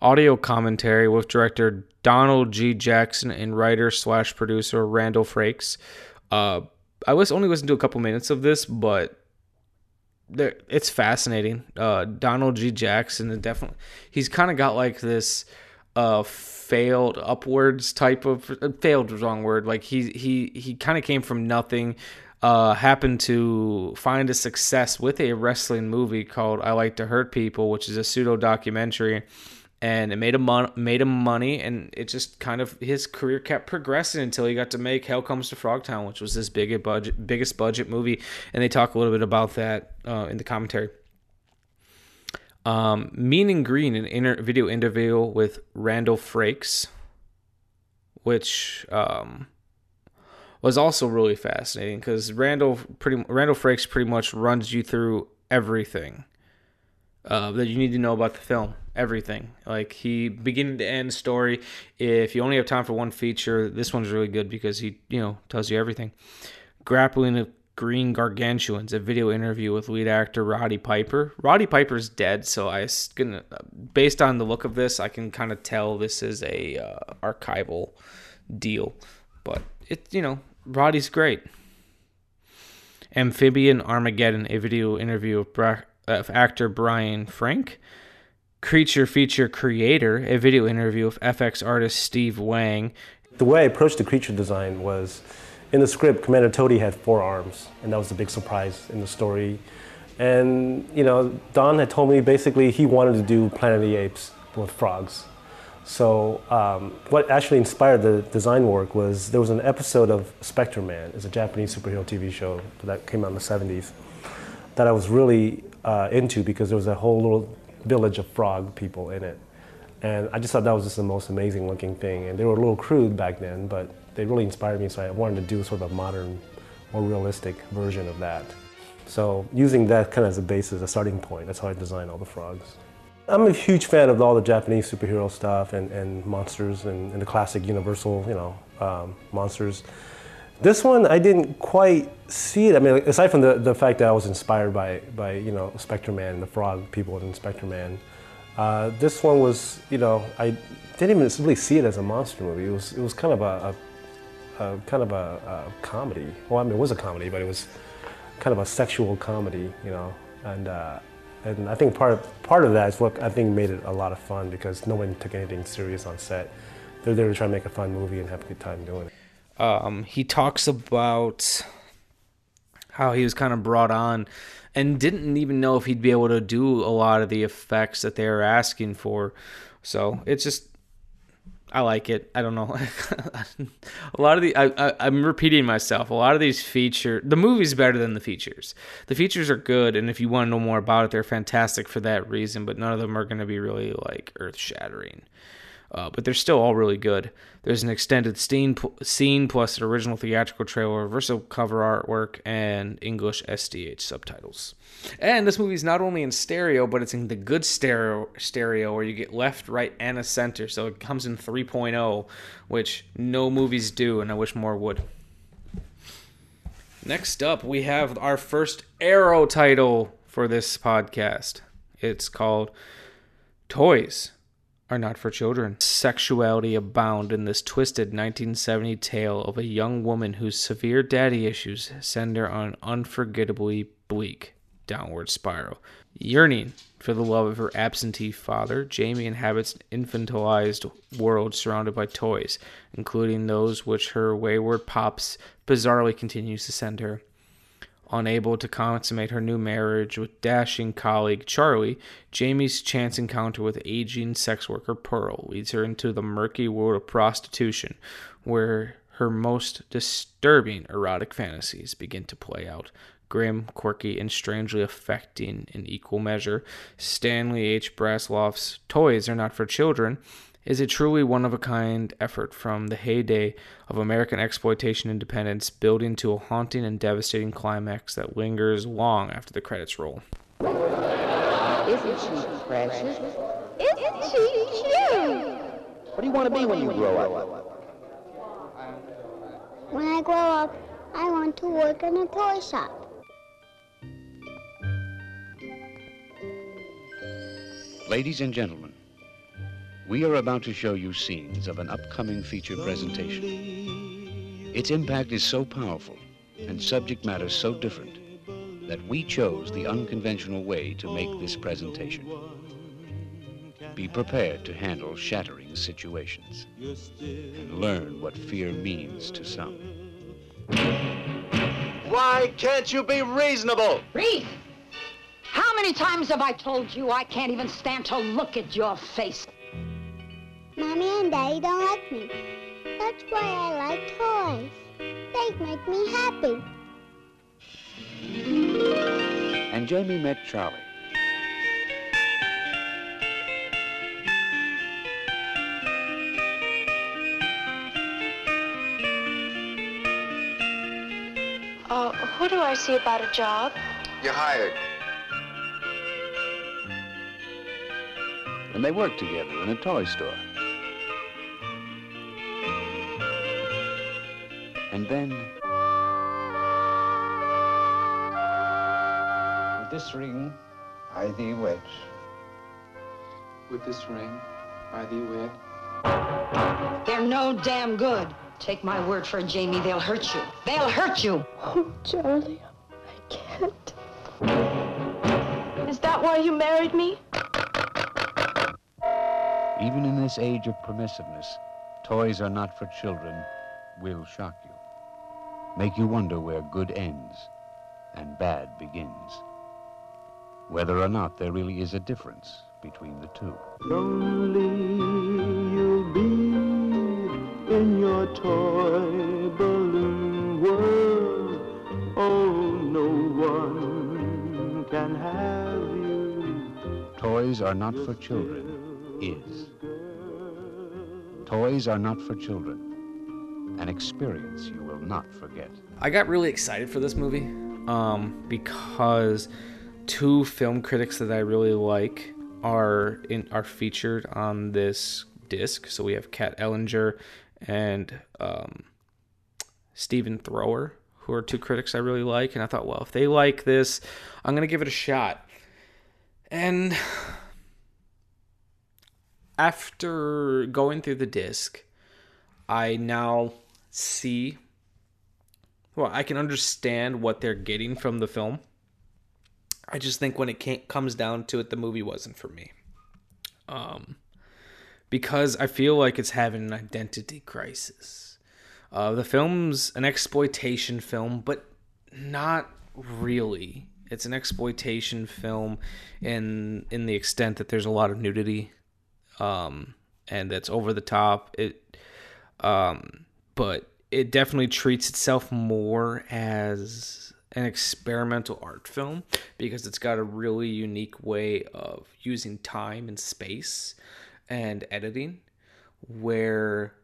audio commentary with director Donald G. Jackson and writer slash producer Randall Frakes. Uh, I was only listened to a couple minutes of this, but it's fascinating. Uh, Donald G. Jackson, definitely, he's kind of got like this uh, failed upwards type of uh, failed wrong word. Like he he he kind of came from nothing. uh, happened to find a success with a wrestling movie called I Like to Hurt People, which is a pseudo documentary. And it made him mon- made him money, and it just kind of his career kept progressing until he got to make Hell Comes to Frogtown, which was his biggest budget biggest budget movie. And they talk a little bit about that uh, in the commentary. Um, mean and Green, an inter- video interview with Randall Frakes, which um, was also really fascinating because Randall pretty Randall Frakes pretty much runs you through everything uh, that you need to know about the film. Everything, like he beginning to end story. If you only have time for one feature, this one's really good because he you know tells you everything. Grappling Green Gargantuans, a video interview with lead actor Roddy Piper. Roddy Piper's dead, so I'm gonna. based on the look of this, I can kind of tell this is a uh, archival deal. But it, you know, Roddy's great. Amphibian Armageddon, a video interview of, Bra- of actor Brian Frank. Creature Feature Creator, a video interview of FX artist Steve Wang. The way I approached the creature design was in the script, Commander Toady had four arms, and that was a big surprise in the story. And, you know, Don had told me basically he wanted to do Planet of the Apes with frogs. So, um, what actually inspired the design work was there was an episode of Spectreman, it's a Japanese superhero TV show that came out in the 70s, that I was really uh, into because there was a whole little village of frog people in it. And I just thought that was just the most amazing looking thing. And they were a little crude back then, but they really inspired me, so I wanted to do sort of a modern, more realistic version of that. So using that kind of as a basis, a starting point, that's how I designed all the frogs. I'm a huge fan of all the Japanese superhero stuff and, and monsters and, and the classic Universal, you know, um, monsters. This one, I didn't quite see it. I mean, aside from the, the fact that I was inspired by, by you know, Spectreman and the frog people in Spectreman, uh, this one was, you know, I didn't even really see it as a monster movie. It was, it was kind of a, a, a kind of a, a, comedy. Well, I mean, it was a comedy, but it was kind of a sexual comedy, you know. And uh, and I think part of, part of that is what I think made it a lot of fun because no one took anything serious on set. They're there to try to make a fun movie and have a good time doing it. Um, he talks about how he was kind of brought on and didn't even know if he'd be able to do a lot of the effects that they were asking for. So it's just I like it. I don't know. *laughs* a lot of the I, I am repeating myself. A lot of these feature the movie's better than the features. The features are good, and if you want to know more about it, they're fantastic for that reason. But none of them are going to be really like earth shattering. Uh, but they're still all really good. There's an extended scene, scene plus an original theatrical trailer, versatile cover artwork, and English SDH subtitles. And this movie is not only in stereo, but it's in the good stereo, stereo where you get left, right, and a center. So it comes in 3.0, which no movies do, and I wish more would. Next up, we have our first Arrow title for this podcast. It's called Toys are not for children. Sexuality abound in this twisted 1970 tale of a young woman whose severe daddy issues send her on an unforgettably bleak downward spiral. Yearning for the love of her absentee father, Jamie inhabits an infantilized world surrounded by toys, including those which her wayward pops bizarrely continues to send her. Unable to consummate her new marriage with dashing colleague Charlie, Jamie's chance encounter with aging sex worker Pearl leads her into the murky world of prostitution, where her most disturbing erotic fantasies begin to play out. Grim, quirky, and strangely affecting in equal measure, Stanley H. Brassloff's Toys Are Not for Children is a truly one of a kind effort from the heyday of American exploitation independence, building to a haunting and devastating climax that lingers long after the credits roll. Isn't she precious? Isn't she cute? What do you want to be when you grow up? When I grow up, I want to work in a toy shop. Ladies and gentlemen, we are about to show you scenes of an upcoming feature presentation. Its impact is so powerful and subject matter so different that we chose the unconventional way to make this presentation. Be prepared to handle shattering situations and learn what fear means to some. Why can't you be reasonable? Reed! How many times have I told you I can't even stand to look at your face? Mommy and Daddy don't like me. That's why I like toys. They make me happy. And Jamie met Charlie. Uh, who do I see about a job? You're hired. And they worked together in a toy store. And then With this ring, I thee wed. With this ring, I thee wed. They're no damn good. Take my word for it, Jamie. They'll hurt you. They'll hurt you. Oh, Charlie, I can't. Is that why you married me? Even in this age of permissiveness, toys are not for children will shock you. Make you wonder where good ends and bad begins. Whether or not there really is a difference between the two. Lonely you'll be in your toy balloon world. Oh, no one can have you. Toys are not for children is. Toys are not for children. An experience you will not forget. I got really excited for this movie um, because two film critics that I really like are in are featured on this disc. So we have Kat Ellinger and um, Stephen Thrower, who are two critics I really like. And I thought, well, if they like this, I'm gonna give it a shot. And *sighs* after going through the disc, I now see well, I can understand what they're getting from the film. I just think when it comes down to it, the movie wasn't for me. Um, because I feel like it's having an identity crisis. Uh, the film's an exploitation film, but not really. It's an exploitation film in in the extent that there's a lot of nudity, um, and that's over the top. It, um, but it definitely treats itself more as an experimental art film because it's got a really unique way of using time and space and editing where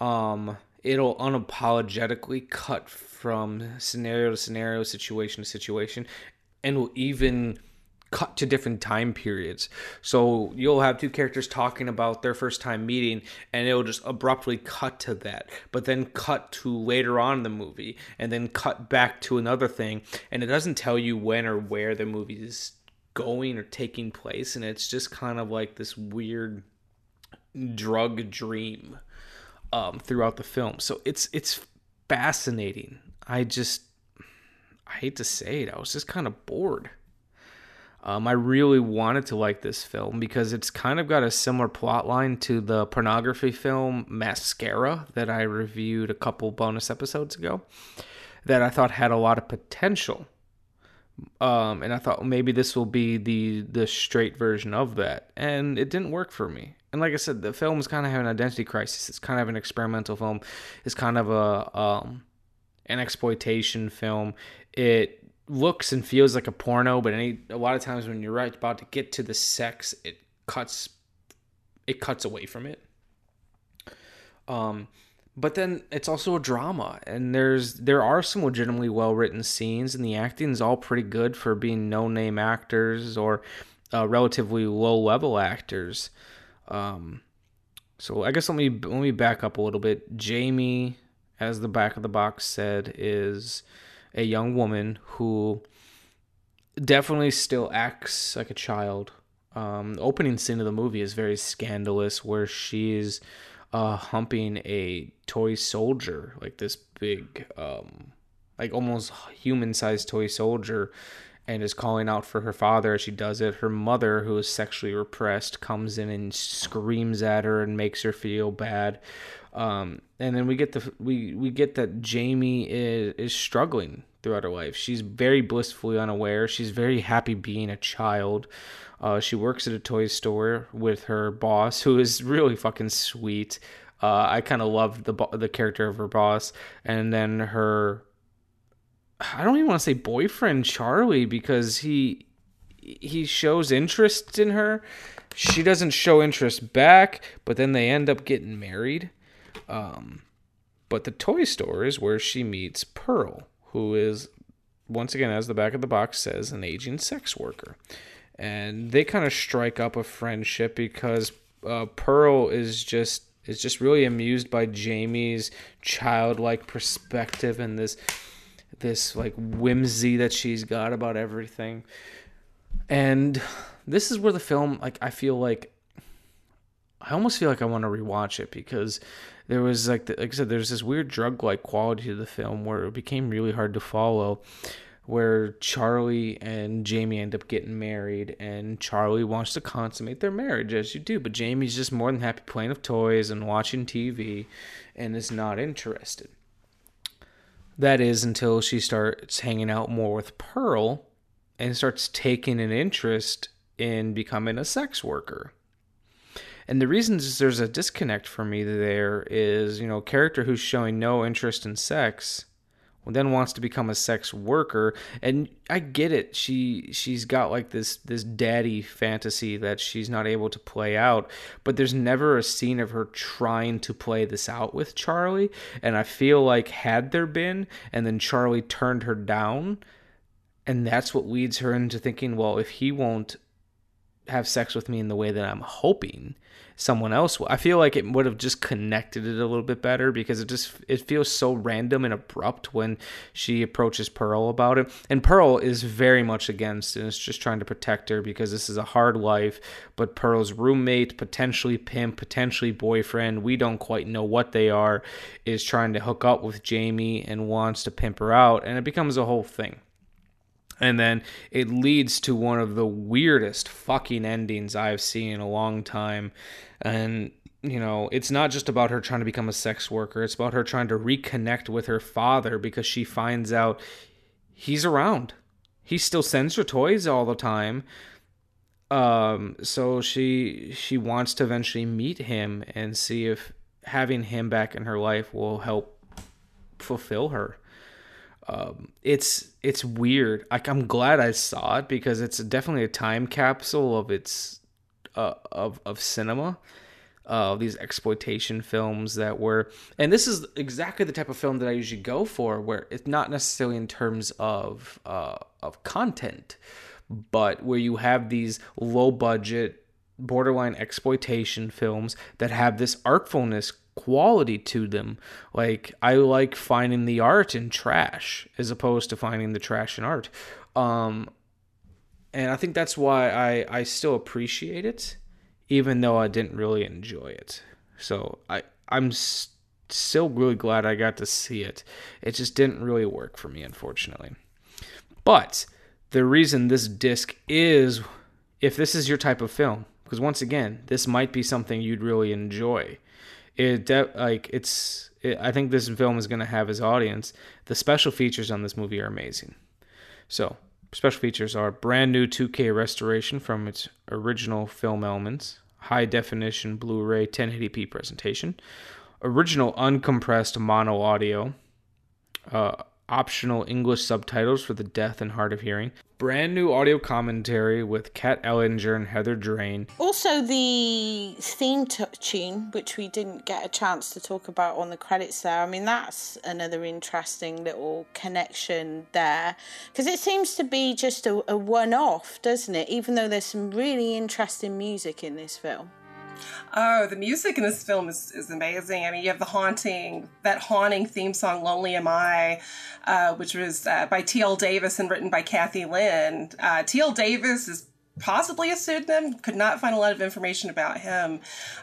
um it'll unapologetically cut from scenario to scenario situation to situation and will even cut to different time periods. So you'll have two characters talking about their first time meeting and it'll just abruptly cut to that, but then cut to later on in the movie and then cut back to another thing and it doesn't tell you when or where the movie is going or taking place and it's just kind of like this weird drug dream um, throughout the film. So it's it's fascinating. I just I hate to say it, I was just kind of bored. Um, I really wanted to like this film because it's kind of got a similar plot line to the pornography film Mascara that I reviewed a couple bonus episodes ago that I thought had a lot of potential. Um, and I thought maybe this will be the the straight version of that, and it didn't work for me. And like I said, the film is kind of having an identity crisis. It's kind of an experimental film. It's kind of a um, an exploitation film. It looks and feels like a porno, but any a lot of times when you're right about to get to the sex, it cuts it cuts away from it. Um, but then it's also a drama, and there's there are some legitimately well written scenes, and the acting is all pretty good for being no name actors or uh, relatively low level actors. Um, so I guess let me let me back up a little bit. Jamie, as the back of the box said, is a young woman who definitely still acts like a child. Um, opening scene of the movie is very scandalous, where she's uh, humping a toy soldier, like this big, um, like almost human-sized toy soldier, and is calling out for her father as she does it. Her mother, who is sexually repressed, comes in and screams at her and makes her feel bad. Um, and then we get the we we get that Jamie is is struggling throughout her life. She's very blissfully unaware. She's very happy being a child. Uh, she works at a toy store with her boss, who is really fucking sweet. Uh, I kind of love the bo- the character of her boss, and then her. I don't even want to say boyfriend Charlie because he he shows interest in her. She doesn't show interest back, but then they end up getting married. Um, but the toy store is where she meets Pearl, who is once again, as the back of the box says, an aging sex worker and they kind of strike up a friendship because uh, Pearl is just is just really amused by Jamie's childlike perspective and this this like whimsy that she's got about everything. And this is where the film like I feel like I almost feel like I want to rewatch it because there was like the, like I said there's this weird drug like quality to the film where it became really hard to follow where Charlie and Jamie end up getting married, and Charlie wants to consummate their marriage, as you do, but Jamie's just more than happy playing with toys and watching TV and is not interested. That is until she starts hanging out more with Pearl and starts taking an interest in becoming a sex worker. And the reasons there's a disconnect for me there is, you know, a character who's showing no interest in sex then wants to become a sex worker. And i get it. She she's got like this this daddy fantasy that she's not able to play out but there's never a scene of her trying to play this out with charlie. And i feel like had there been and then charlie turned her down and that's what leads her into thinking well if he won't have sex with me in the way that i'm hoping someone else I feel like it would have just connected it a little bit better because it just it feels so random and abrupt when she approaches Pearl about it. And Pearl is very much against and is just trying to protect her because this is a hard life. But Pearl's roommate, potentially pimp, potentially boyfriend, we don't quite know what they are, is trying to hook up with Jamie and wants to pimp her out, and it becomes a whole thing. And then it leads to one of the weirdest fucking endings I've seen in a long time. And, you know, it's not just about her trying to become a sex worker, it's about her trying to reconnect with her father because she finds out he's around. He still sends her toys all the time. Um, so she she wants to eventually meet him and see if having him back in her life will help fulfill her um, it's it's weird. Like I'm glad I saw it because it's definitely a time capsule of its uh, of of cinema. Uh, these exploitation films that were, and this is exactly the type of film that I usually go for, where it's not necessarily in terms of uh, of content, but where you have these low budget, borderline exploitation films that have this artfulness quality to them. Like I like finding the art in trash as opposed to finding the trash in art. Um, and I think that's why I I still appreciate it, even though I didn't really enjoy it. So I I'm st- still really glad I got to see it. It just didn't really work for me, unfortunately. But the reason this disc is, if this is your type of film, because once again, this might be something you'd really enjoy it de- like it's it, I think this film is going to have his audience. The special features on this movie are amazing. So, special features are brand new 2K restoration from its original film elements, high definition Blu-ray 1080p presentation, original uncompressed mono audio, uh, optional English subtitles for the deaf and hard of hearing, brand new audio commentary with Kat Ellinger and Heather Drain. Also, the theme t- tune, which we didn't get a chance to talk about on the credits there. I mean, that's another interesting little connection there because it seems to be just a, a one off, doesn't it? Even though there's some really interesting music in this film. Oh, the music in this film is, is amazing. I mean, you have the haunting, that haunting theme song, Lonely Am I, uh, which was uh, by T.L. Davis and written by Kathy Lynn. Uh, T.L. Davis is possibly a pseudonym, could not find a lot of information about him.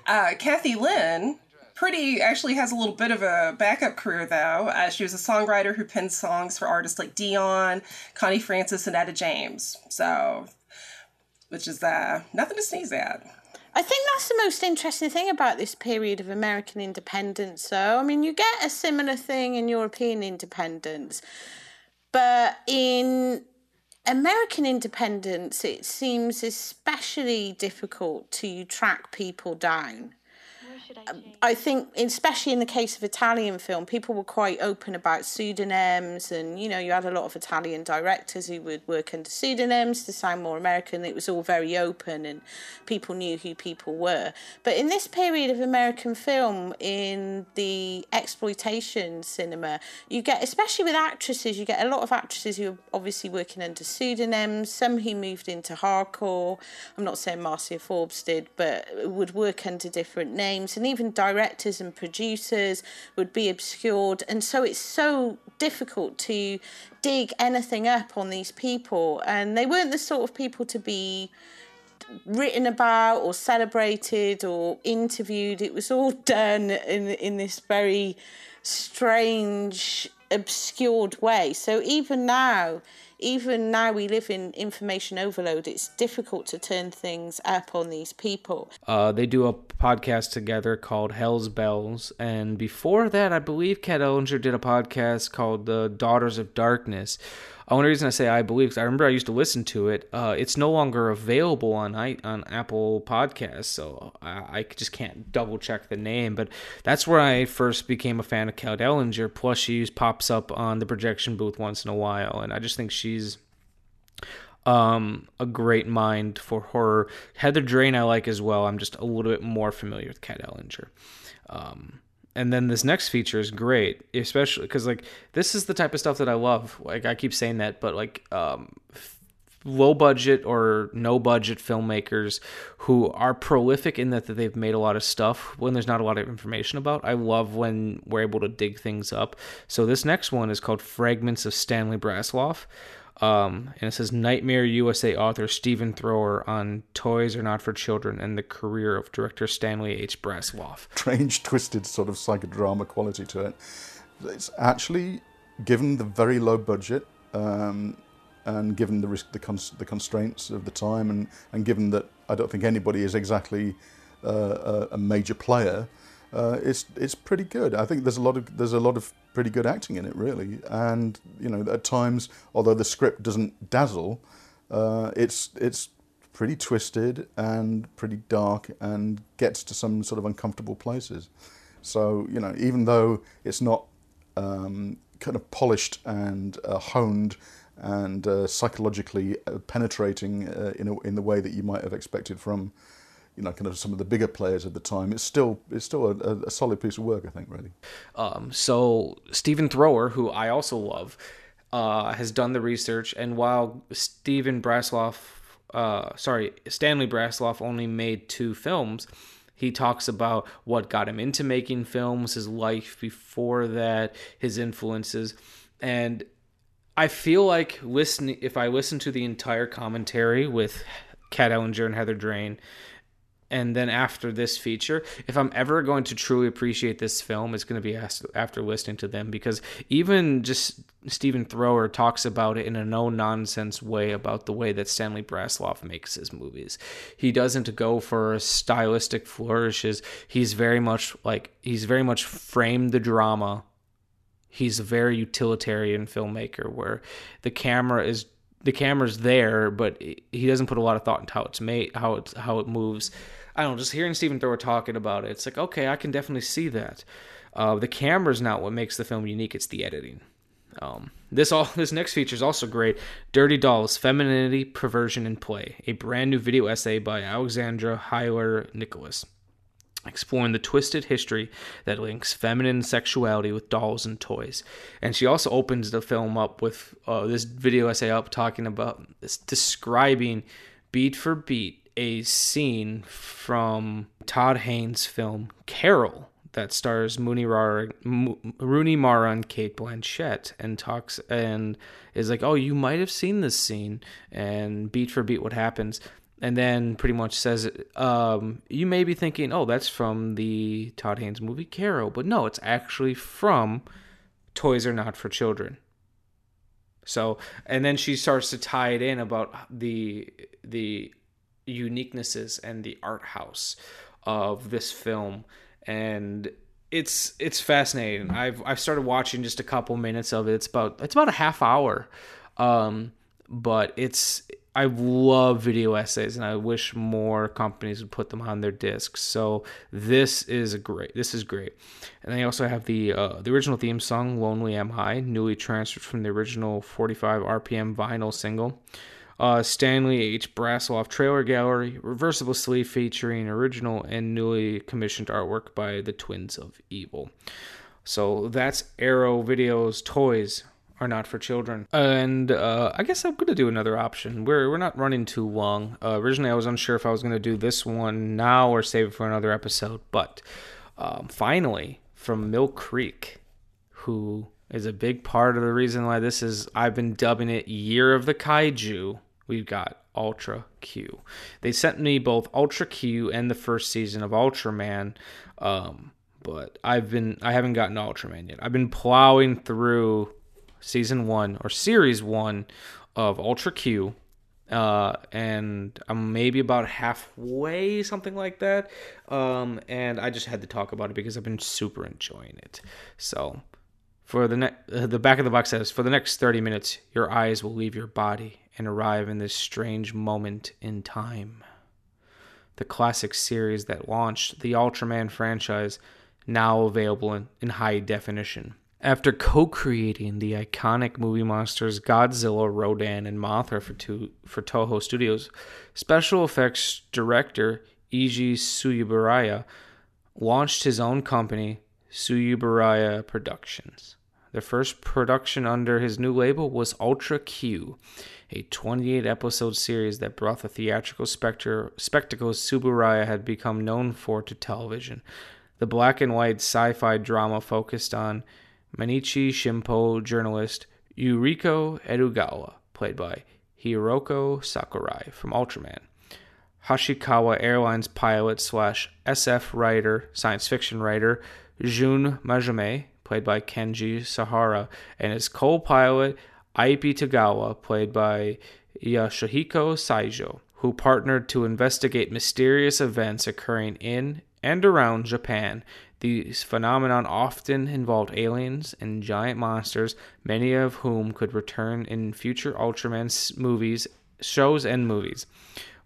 Uh, Kathy Lynn, pretty actually has a little bit of a backup career though. Uh, she was a songwriter who penned songs for artists like Dion, Connie Francis, and Etta James. So, which is uh, nothing to sneeze at. I think that's the most interesting thing about this period of American independence, though. I mean, you get a similar thing in European independence. But in American independence, it seems especially difficult to track people down. Um, I think, especially in the case of Italian film, people were quite open about pseudonyms, and you know, you had a lot of Italian directors who would work under pseudonyms to sound more American. It was all very open, and people knew who people were. But in this period of American film, in the exploitation cinema, you get, especially with actresses, you get a lot of actresses who are obviously working under pseudonyms. Some who moved into hardcore. I'm not saying Marcia Forbes did, but would work under different names and even directors and producers would be obscured. And so it's so difficult to dig anything up on these people. And they weren't the sort of people to be written about or celebrated or interviewed. It was all *laughs* done in in this very strange, obscured way. So even now, even now we live in information overload. It's difficult to turn things up on these people. Uh, they do a podcast together called Hell's Bells, and before that, I believe Kat Ellinger did a podcast called The Daughters of Darkness. The only reason I say I believe, because I remember I used to listen to it. Uh, it's no longer available on I, on Apple Podcasts, so I, I just can't double check the name. But that's where I first became a fan of Kat Ellinger. Plus, she pops up on the projection booth once in a while, and I just think she's um, a great mind for horror. Heather Drain I like as well. I'm just a little bit more familiar with Kat Ellinger. Um, and then this next feature is great, especially because like this is the type of stuff that I love. Like I keep saying that, but like um, low budget or no budget filmmakers who are prolific in that, that they've made a lot of stuff when there's not a lot of information about. I love when we're able to dig things up. So this next one is called Fragments of Stanley Brassloff. Um, and it says Nightmare USA author Stephen Thrower on Toys Are Not for Children and the career of director Stanley H. Brassloff. Strange, *laughs* twisted sort of psychodrama quality to it. It's actually, given the very low budget um, and given the, risk, the, cons- the, constraints of the time, and, and given that I don't think anybody is exactly uh, a, a major player, uh, it's it's pretty good. I think there's a lot of there's a lot of pretty good acting in it, really. And you know, at times, although the script doesn't dazzle, uh, it's it's pretty twisted and pretty dark and gets to some sort of uncomfortable places. So you know, even though it's not um, kind of polished and uh, honed and uh, psychologically uh, penetrating uh, in a, in the way that you might have expected from you know, kind of some of the bigger players of the time. It's still it's still a, a solid piece of work, I think, really. Um, so Stephen Thrower, who I also love, uh, has done the research, and while Stephen Brassloff, uh, sorry, Stanley Brassloff only made two films. He talks about what got him into making films, his life before that, his influences, and I feel like listening. If I listen to the entire commentary with Kat Ellinger and Heather Drain, and then after this feature if i'm ever going to truly appreciate this film it's going to be after listening to them because even just stephen thrower talks about it in a no nonsense way about the way that stanley brassloff makes his movies. He doesn't go for stylistic flourishes. He's very much like he's very much framed the drama. He's a very utilitarian filmmaker where the camera is the camera's there, but he doesn't put a lot of thought into how it's made, how it's how it moves. I don't know, just hearing Stephen Thrower talking about it, it's like, okay, I can definitely see that. Uh, the camera's not what makes the film unique; it's the editing. Um, this all *laughs* this next feature is also great. Dirty Dolls: Femininity, Perversion, and Play, a brand new video essay by Alexandra Heller Nicholas, exploring the twisted history that links feminine sexuality with dolls and toys. And she also opens the film up with uh, this video essay up talking about this, describing beat for beat a scene from Todd Haynes' film Carol that stars Mooney Mara, Rooney Mara and Cate Blanchett and talks and is like, oh, you might have seen this scene and beat for beat what happens. And then pretty much says, um, you may be thinking, oh, that's from the Todd Haynes movie Carol, but no, it's actually from Toys Are Not for Children. So, and then she starts to tie it in about the the uniquenesses and the art house of this film and it's it's fascinating. I've I've started watching just a couple minutes of it. It's about it's about a half hour, um, but it's I love video essays, and I wish more companies would put them on their discs. So this is a great. This is great, and they also have the uh, the original theme song "Lonely Am I," newly transferred from the original 45 RPM vinyl single. Uh, Stanley H. Brassloff trailer gallery, reversible sleeve featuring original and newly commissioned artwork by the Twins of Evil. So that's Arrow Videos Toys are not for children. And uh, I guess I'm gonna do another option. We're we're not running too long. Uh, originally, I was unsure if I was gonna do this one now or save it for another episode, but um, finally, from Mill Creek, who is a big part of the reason why this is I've been dubbing it Year of the Kaiju. We've got Ultra Q. They sent me both Ultra Q and the first season of Ultraman. Um, but I've been I haven't gotten Ultraman yet. I've been plowing through season one or series one of Ultra Q. Uh, and I'm maybe about halfway, something like that. Um, and I just had to talk about it because I've been super enjoying it. So, for the ne- uh, the back of the box says, for the next 30 minutes, your eyes will leave your body and arrive in this strange moment in time. The classic series that launched the Ultraman franchise, now available in, in high definition. After co creating the iconic movie monsters Godzilla, Rodan, and Mothra for, for Toho Studios, special effects director Eiji Tsuburaya launched his own company, Tsuburaya Productions. The first production under his new label was Ultra Q, a 28 episode series that brought the theatrical spectre, spectacles Tsuburaya had become known for to television. The black and white sci fi drama focused on Mainichi Shinpo journalist Yuriko Edogawa, played by Hiroko Sakurai from Ultraman. Hoshikawa Airlines pilot slash SF writer, science fiction writer Jun Manjome, played by Kenji Sahara, and his co-pilot Ippei Togawa, played by Yasuhiko Saijo, who partnered to investigate mysterious events occurring in and around Japan. These phenomenon often involved aliens and giant monsters, many of whom could return in future Ultraman movies, shows, and movies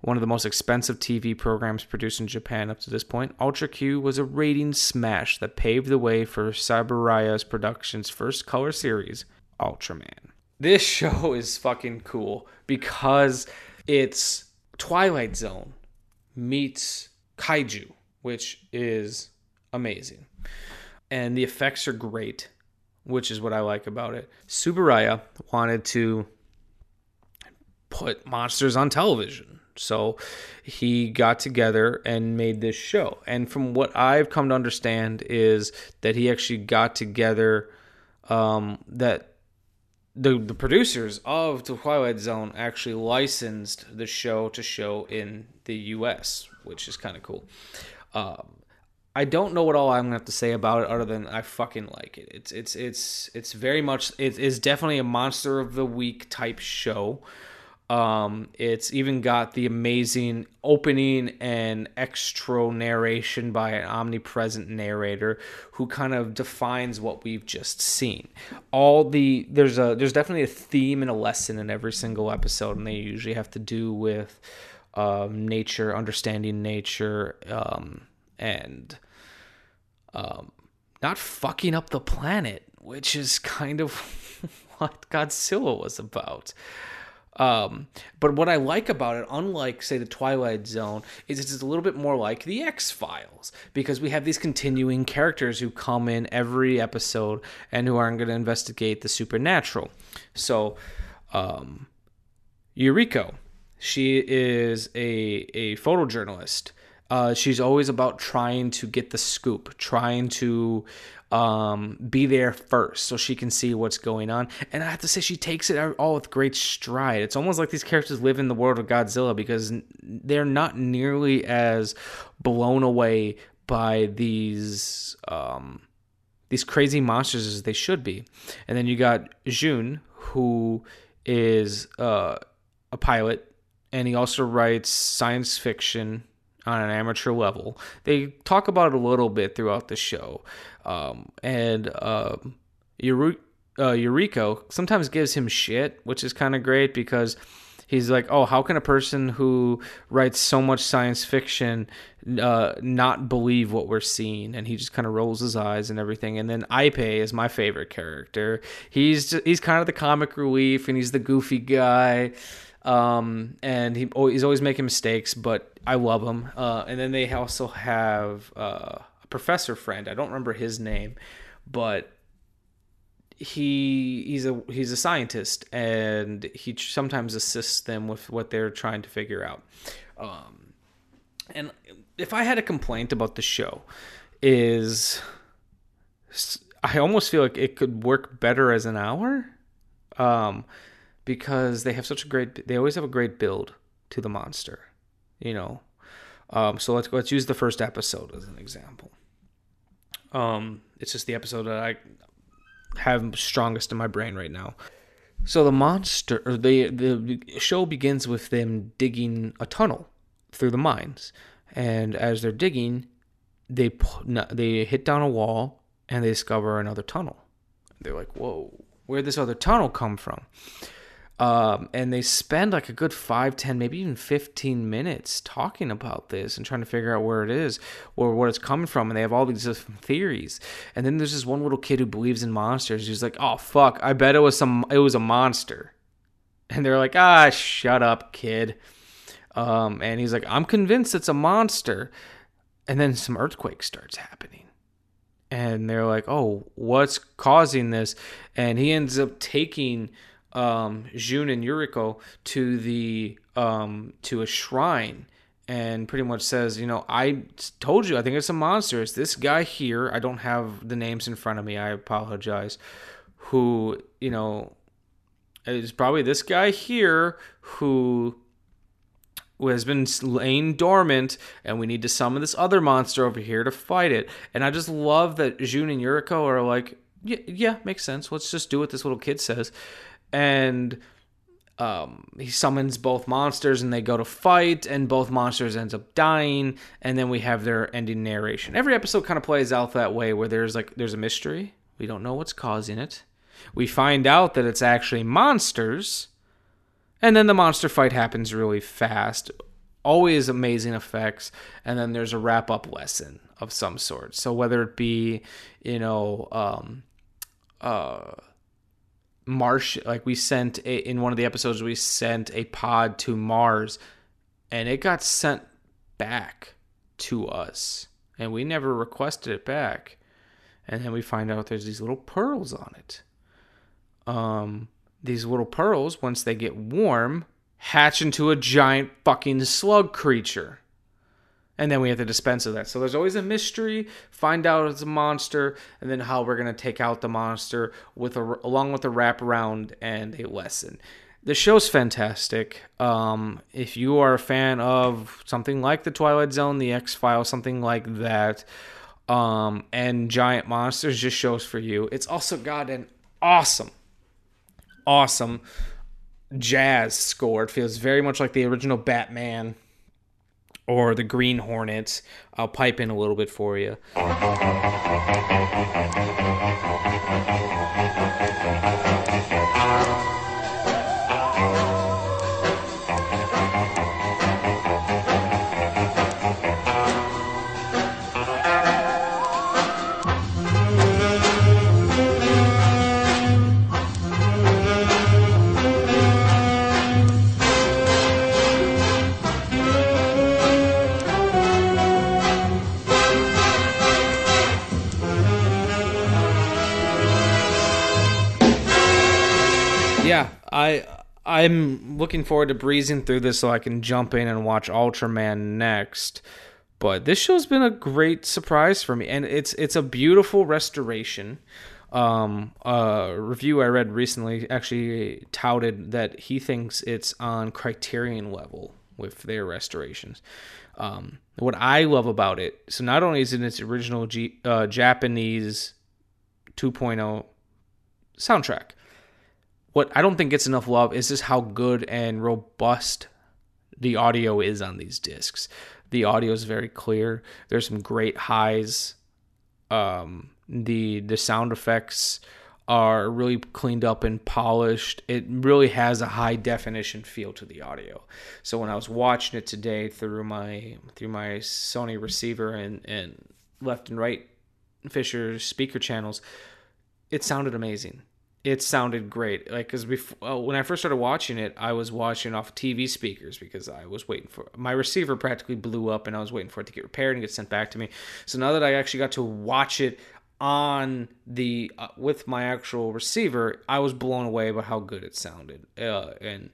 one of the most expensive TV programs produced in Japan up to this point, Ultra Q was a rating smash that paved the way for Tsuburaya's production's first color series, Ultraman. This *laughs* show is fucking cool because it's Twilight Zone meets Kaiju, which is amazing. And the effects are great, which is what I like about it. Tsuburaya wanted to put monsters on television. So he got together and made this show. And from what I've come to understand is that he actually got together um, that the the producers of Twilight Zone actually licensed the show to show in the U.S., which is kind of cool. Um, I don't know what all I'm gonna have to say about it other than I fucking like it. It's it's it's it's very much it is definitely a monster of the week type show. Um, it's even got the amazing opening and extra narration by an omnipresent narrator who kind of defines what we've just seen. All the there's a there's definitely a theme and a lesson in every single episode, and they usually have to do with um, nature, understanding nature, um, and um, not fucking up the planet, which is kind of *laughs* what Godzilla was about. Um, but what I like about it, unlike say the Twilight Zone, is it's a little bit more like the X Files because we have these continuing characters who come in every episode and who are going to investigate the supernatural. So, um, Yuriko, she is a a photojournalist. Uh, she's always about trying to get the scoop, trying to um, be there first so she can see what's going on. And I have to say, she takes it all with great stride. It's almost like these characters live in the world of Godzilla because they're not nearly as blown away by these um, these crazy monsters as they should be. And then you got Jun, who is uh, a pilot, and he also writes science fiction on an amateur level. They talk about it a little bit throughout the show, um, and um, uh, Yuriko sometimes gives him shit, which is kind of great because he's like, "Oh, how can a person who writes so much science fiction uh, not believe what we're seeing?" And he just kind of rolls his eyes and everything. And then Ippei is my favorite character. He's he's kind of the comic relief, and he's the goofy guy. Um, and he he's always making mistakes, but I love him. Uh, and then they also have uh, a professor friend. I don't remember his name, but he he's a he's a scientist and he sometimes assists them with what they're trying to figure out. Um, and if I had a complaint about the show, is I almost feel like it could work better as an hour, um, because they have such a great they always have a great build to the monster, you know. Um, so let's let's use the first episode as an example. Um, it's just the episode that I have strongest in my brain right now. So the monster, or the the show begins with them digging a tunnel through the mines, and as they're digging, they they hit down a wall and they discover another tunnel. They're like, "Whoa, where'd this other tunnel come from?" Um, and they spend like a good five, ten, maybe even 15 minutes talking about this and trying to figure out where it is or what it's coming from. And they have all these different theories. And then there's this one little kid who believes in monsters. He's like, oh, fuck, I bet it was some, it was a monster. *laughs* And they're like, ah, shut up, kid. Um, and he's like, I'm convinced it's a monster. And then some earthquake starts happening and they're like, "Oh, what's causing this?" And he ends up taking um, Jun and Yuriko to the um, to a shrine and pretty much says, you know, I told you, I think it's a monster. It's this guy here. I don't have the names in front of me. I apologize. Who, you know, is probably this guy here who has been laying dormant, and we need to summon this other monster over here to fight it. And I just love that Jun and Yuriko are like, yeah, yeah, makes sense. Let's just do what this little kid says and um, he summons both monsters and they go to fight and both monsters ends up dying and then we have their ending narration. Every episode kind of plays out that way where there's like there's a mystery. We don't know what's causing it. We find out that it's actually monsters and then the monster fight happens really fast. Always amazing effects and then there's a wrap up lesson of some sort. So whether it be you know um uh Mars, like we sent a, in one of the episodes, we sent a pod to Mars, and it got sent back to us, and we never requested it back. And then we find out there's these little pearls on it. Um, these little pearls, once they get warm, hatch into a giant fucking slug creature and then we have to dispense of that. So there's always a mystery, find out it's a monster, and then how we're gonna take out the monster with a along with a wraparound and a lesson. The show's fantastic. Um, if you are a fan of something like The Twilight Zone, The X Files, something like that, um, and giant monsters, just shows for you. It's also got an awesome, awesome jazz score. It feels very much like the original Batman or the Green Hornets. I'll pipe in a little bit for you. I I'm looking forward to breezing through this so I can jump in and watch Ultraman next. But this show's been a great surprise for me, and it's it's a beautiful restoration. Um, a review I read recently actually touted that he thinks it's on Criterion level with their restorations. Um, what I love about it, so not only is it its original G, uh, Japanese 2.0 soundtrack, what I don't think gets enough love is just how good and robust the audio is on these discs. The audio is very clear. There's some great highs. Um, the the sound effects are really cleaned up and polished. It really has a high definition feel to the audio. So when I was watching it today through my through my Sony receiver and and left and right Fisher speaker channels, it sounded amazing. It sounded great. Like because before uh, when I first started watching it, I was watching off TV speakers because I was waiting for my receiver practically blew up and I was waiting for it to get repaired and get sent back to me. So now that I actually got to watch it on the uh, with my actual receiver, I was blown away by how good it sounded, uh, and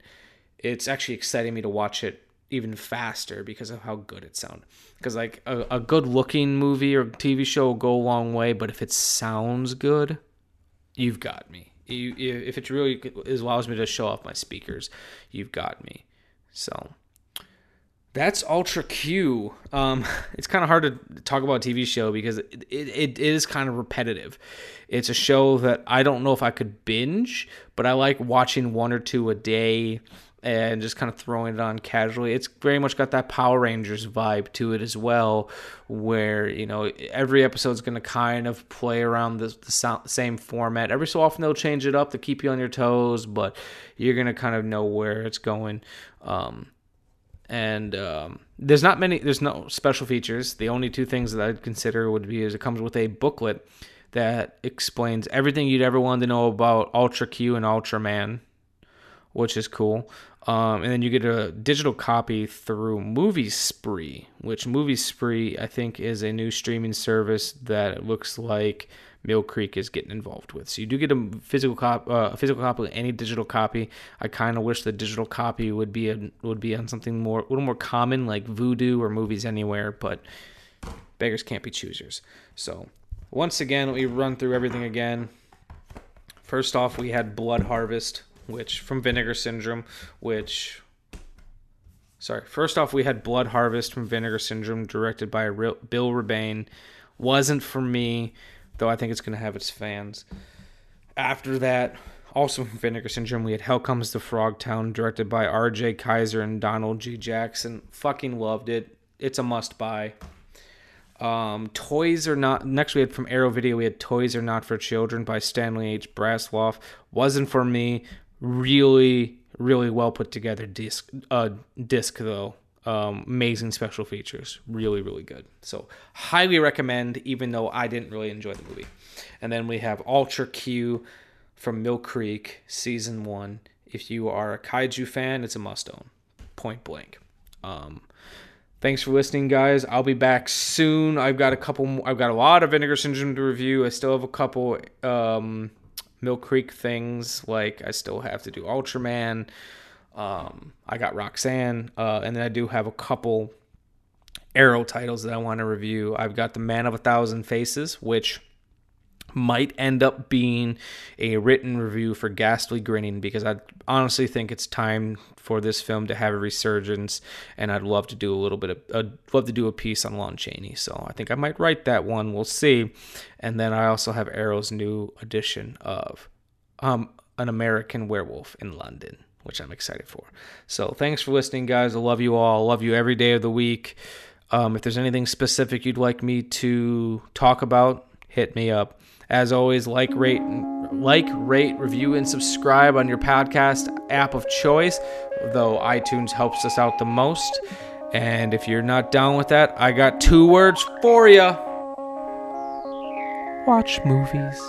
it's actually exciting me to watch it even faster because of how good it sounded. Because like a, a good looking movie or TV show will go a long way, but if it sounds good, you've got me. You, if it really allows me to show off my speakers, you've got me. So that's Ultra Q. Um, *laughs* it's kind of hard to talk about TV show because it, it, it is kind of repetitive. It's a show that I don't know if I could binge, but I like watching one or two a day and just kind of throwing it on casually. It's very much got that Power Rangers vibe to it as well, where you know every episode is going to kind of play around the, the sound, same format. Every so often they'll change it up to keep you on your toes, but you're going to kind of know where it's going. Um, and um, there's not many there's no special features the only two things that i'd consider would be is it comes with a booklet that explains everything you'd ever want to know about ultra q and ultraman which is cool um, and then you get a digital copy through MovieSpree which MovieSpree i think is a new streaming service that looks like Mill Creek is getting involved with. So you do get a physical copy, uh, a physical copy, any digital copy. I kind of wish the digital copy would be a, would be on something more a little more common like Vudu or Movies Anywhere, but beggars can't be choosers. So once again, me run through everything again. First off, we had Blood Harvest, which from Vinegar Syndrome, which sorry. First off, we had Blood Harvest from Vinegar Syndrome, directed by Bill Rebane. Wasn't for me though I think it's going to have its fans. After that, also from Vinegar Syndrome, we had Hell Comes to Frogtown, directed by R.J. Kizer and Donald G. Jackson. Fucking loved it. It's a must buy. Um, Toys are not. Next, we had from Arrow Video, we had Toys Are Not for Children by Stanley H. Brassloff. Wasn't for me. Really, really well put together disc. Uh, disc though. Um, amazing special features, really, really good. So, highly recommend, even though I didn't really enjoy the movie. And then we have Ultra Q from Mill Creek, season one. If you are a kaiju fan, it's a must own, point blank. Um, thanks for listening, guys. I'll be back soon. I've got a couple, I've got a lot of Vinegar Syndrome to review. I still have a couple um, Mill Creek things, like I still have to do Ultraman. Um, I got Roxanne, uh, and then I do have a couple Arrow titles that I want to review. I've got The Man of a Thousand Faces, which might end up being a written review for Ghastly Grinning because I honestly think it's time for this film to have a resurgence, and I'd love to do a little bit of, I'd love to do a piece on Lon Chaney. So I think I might write that one. We'll see. And then I also have Arrow's new edition of um, An American Werewolf in London which I'm excited for. So thanks for listening, guys. I love you all. I love you every day of the week. Um, if there's anything specific you'd like me to talk about, hit me up. As always, like, rate, like, rate, review, and subscribe on your podcast app of choice. Though iTunes helps us out the most. And if you're not down with that, I got two words for you. Watch movies.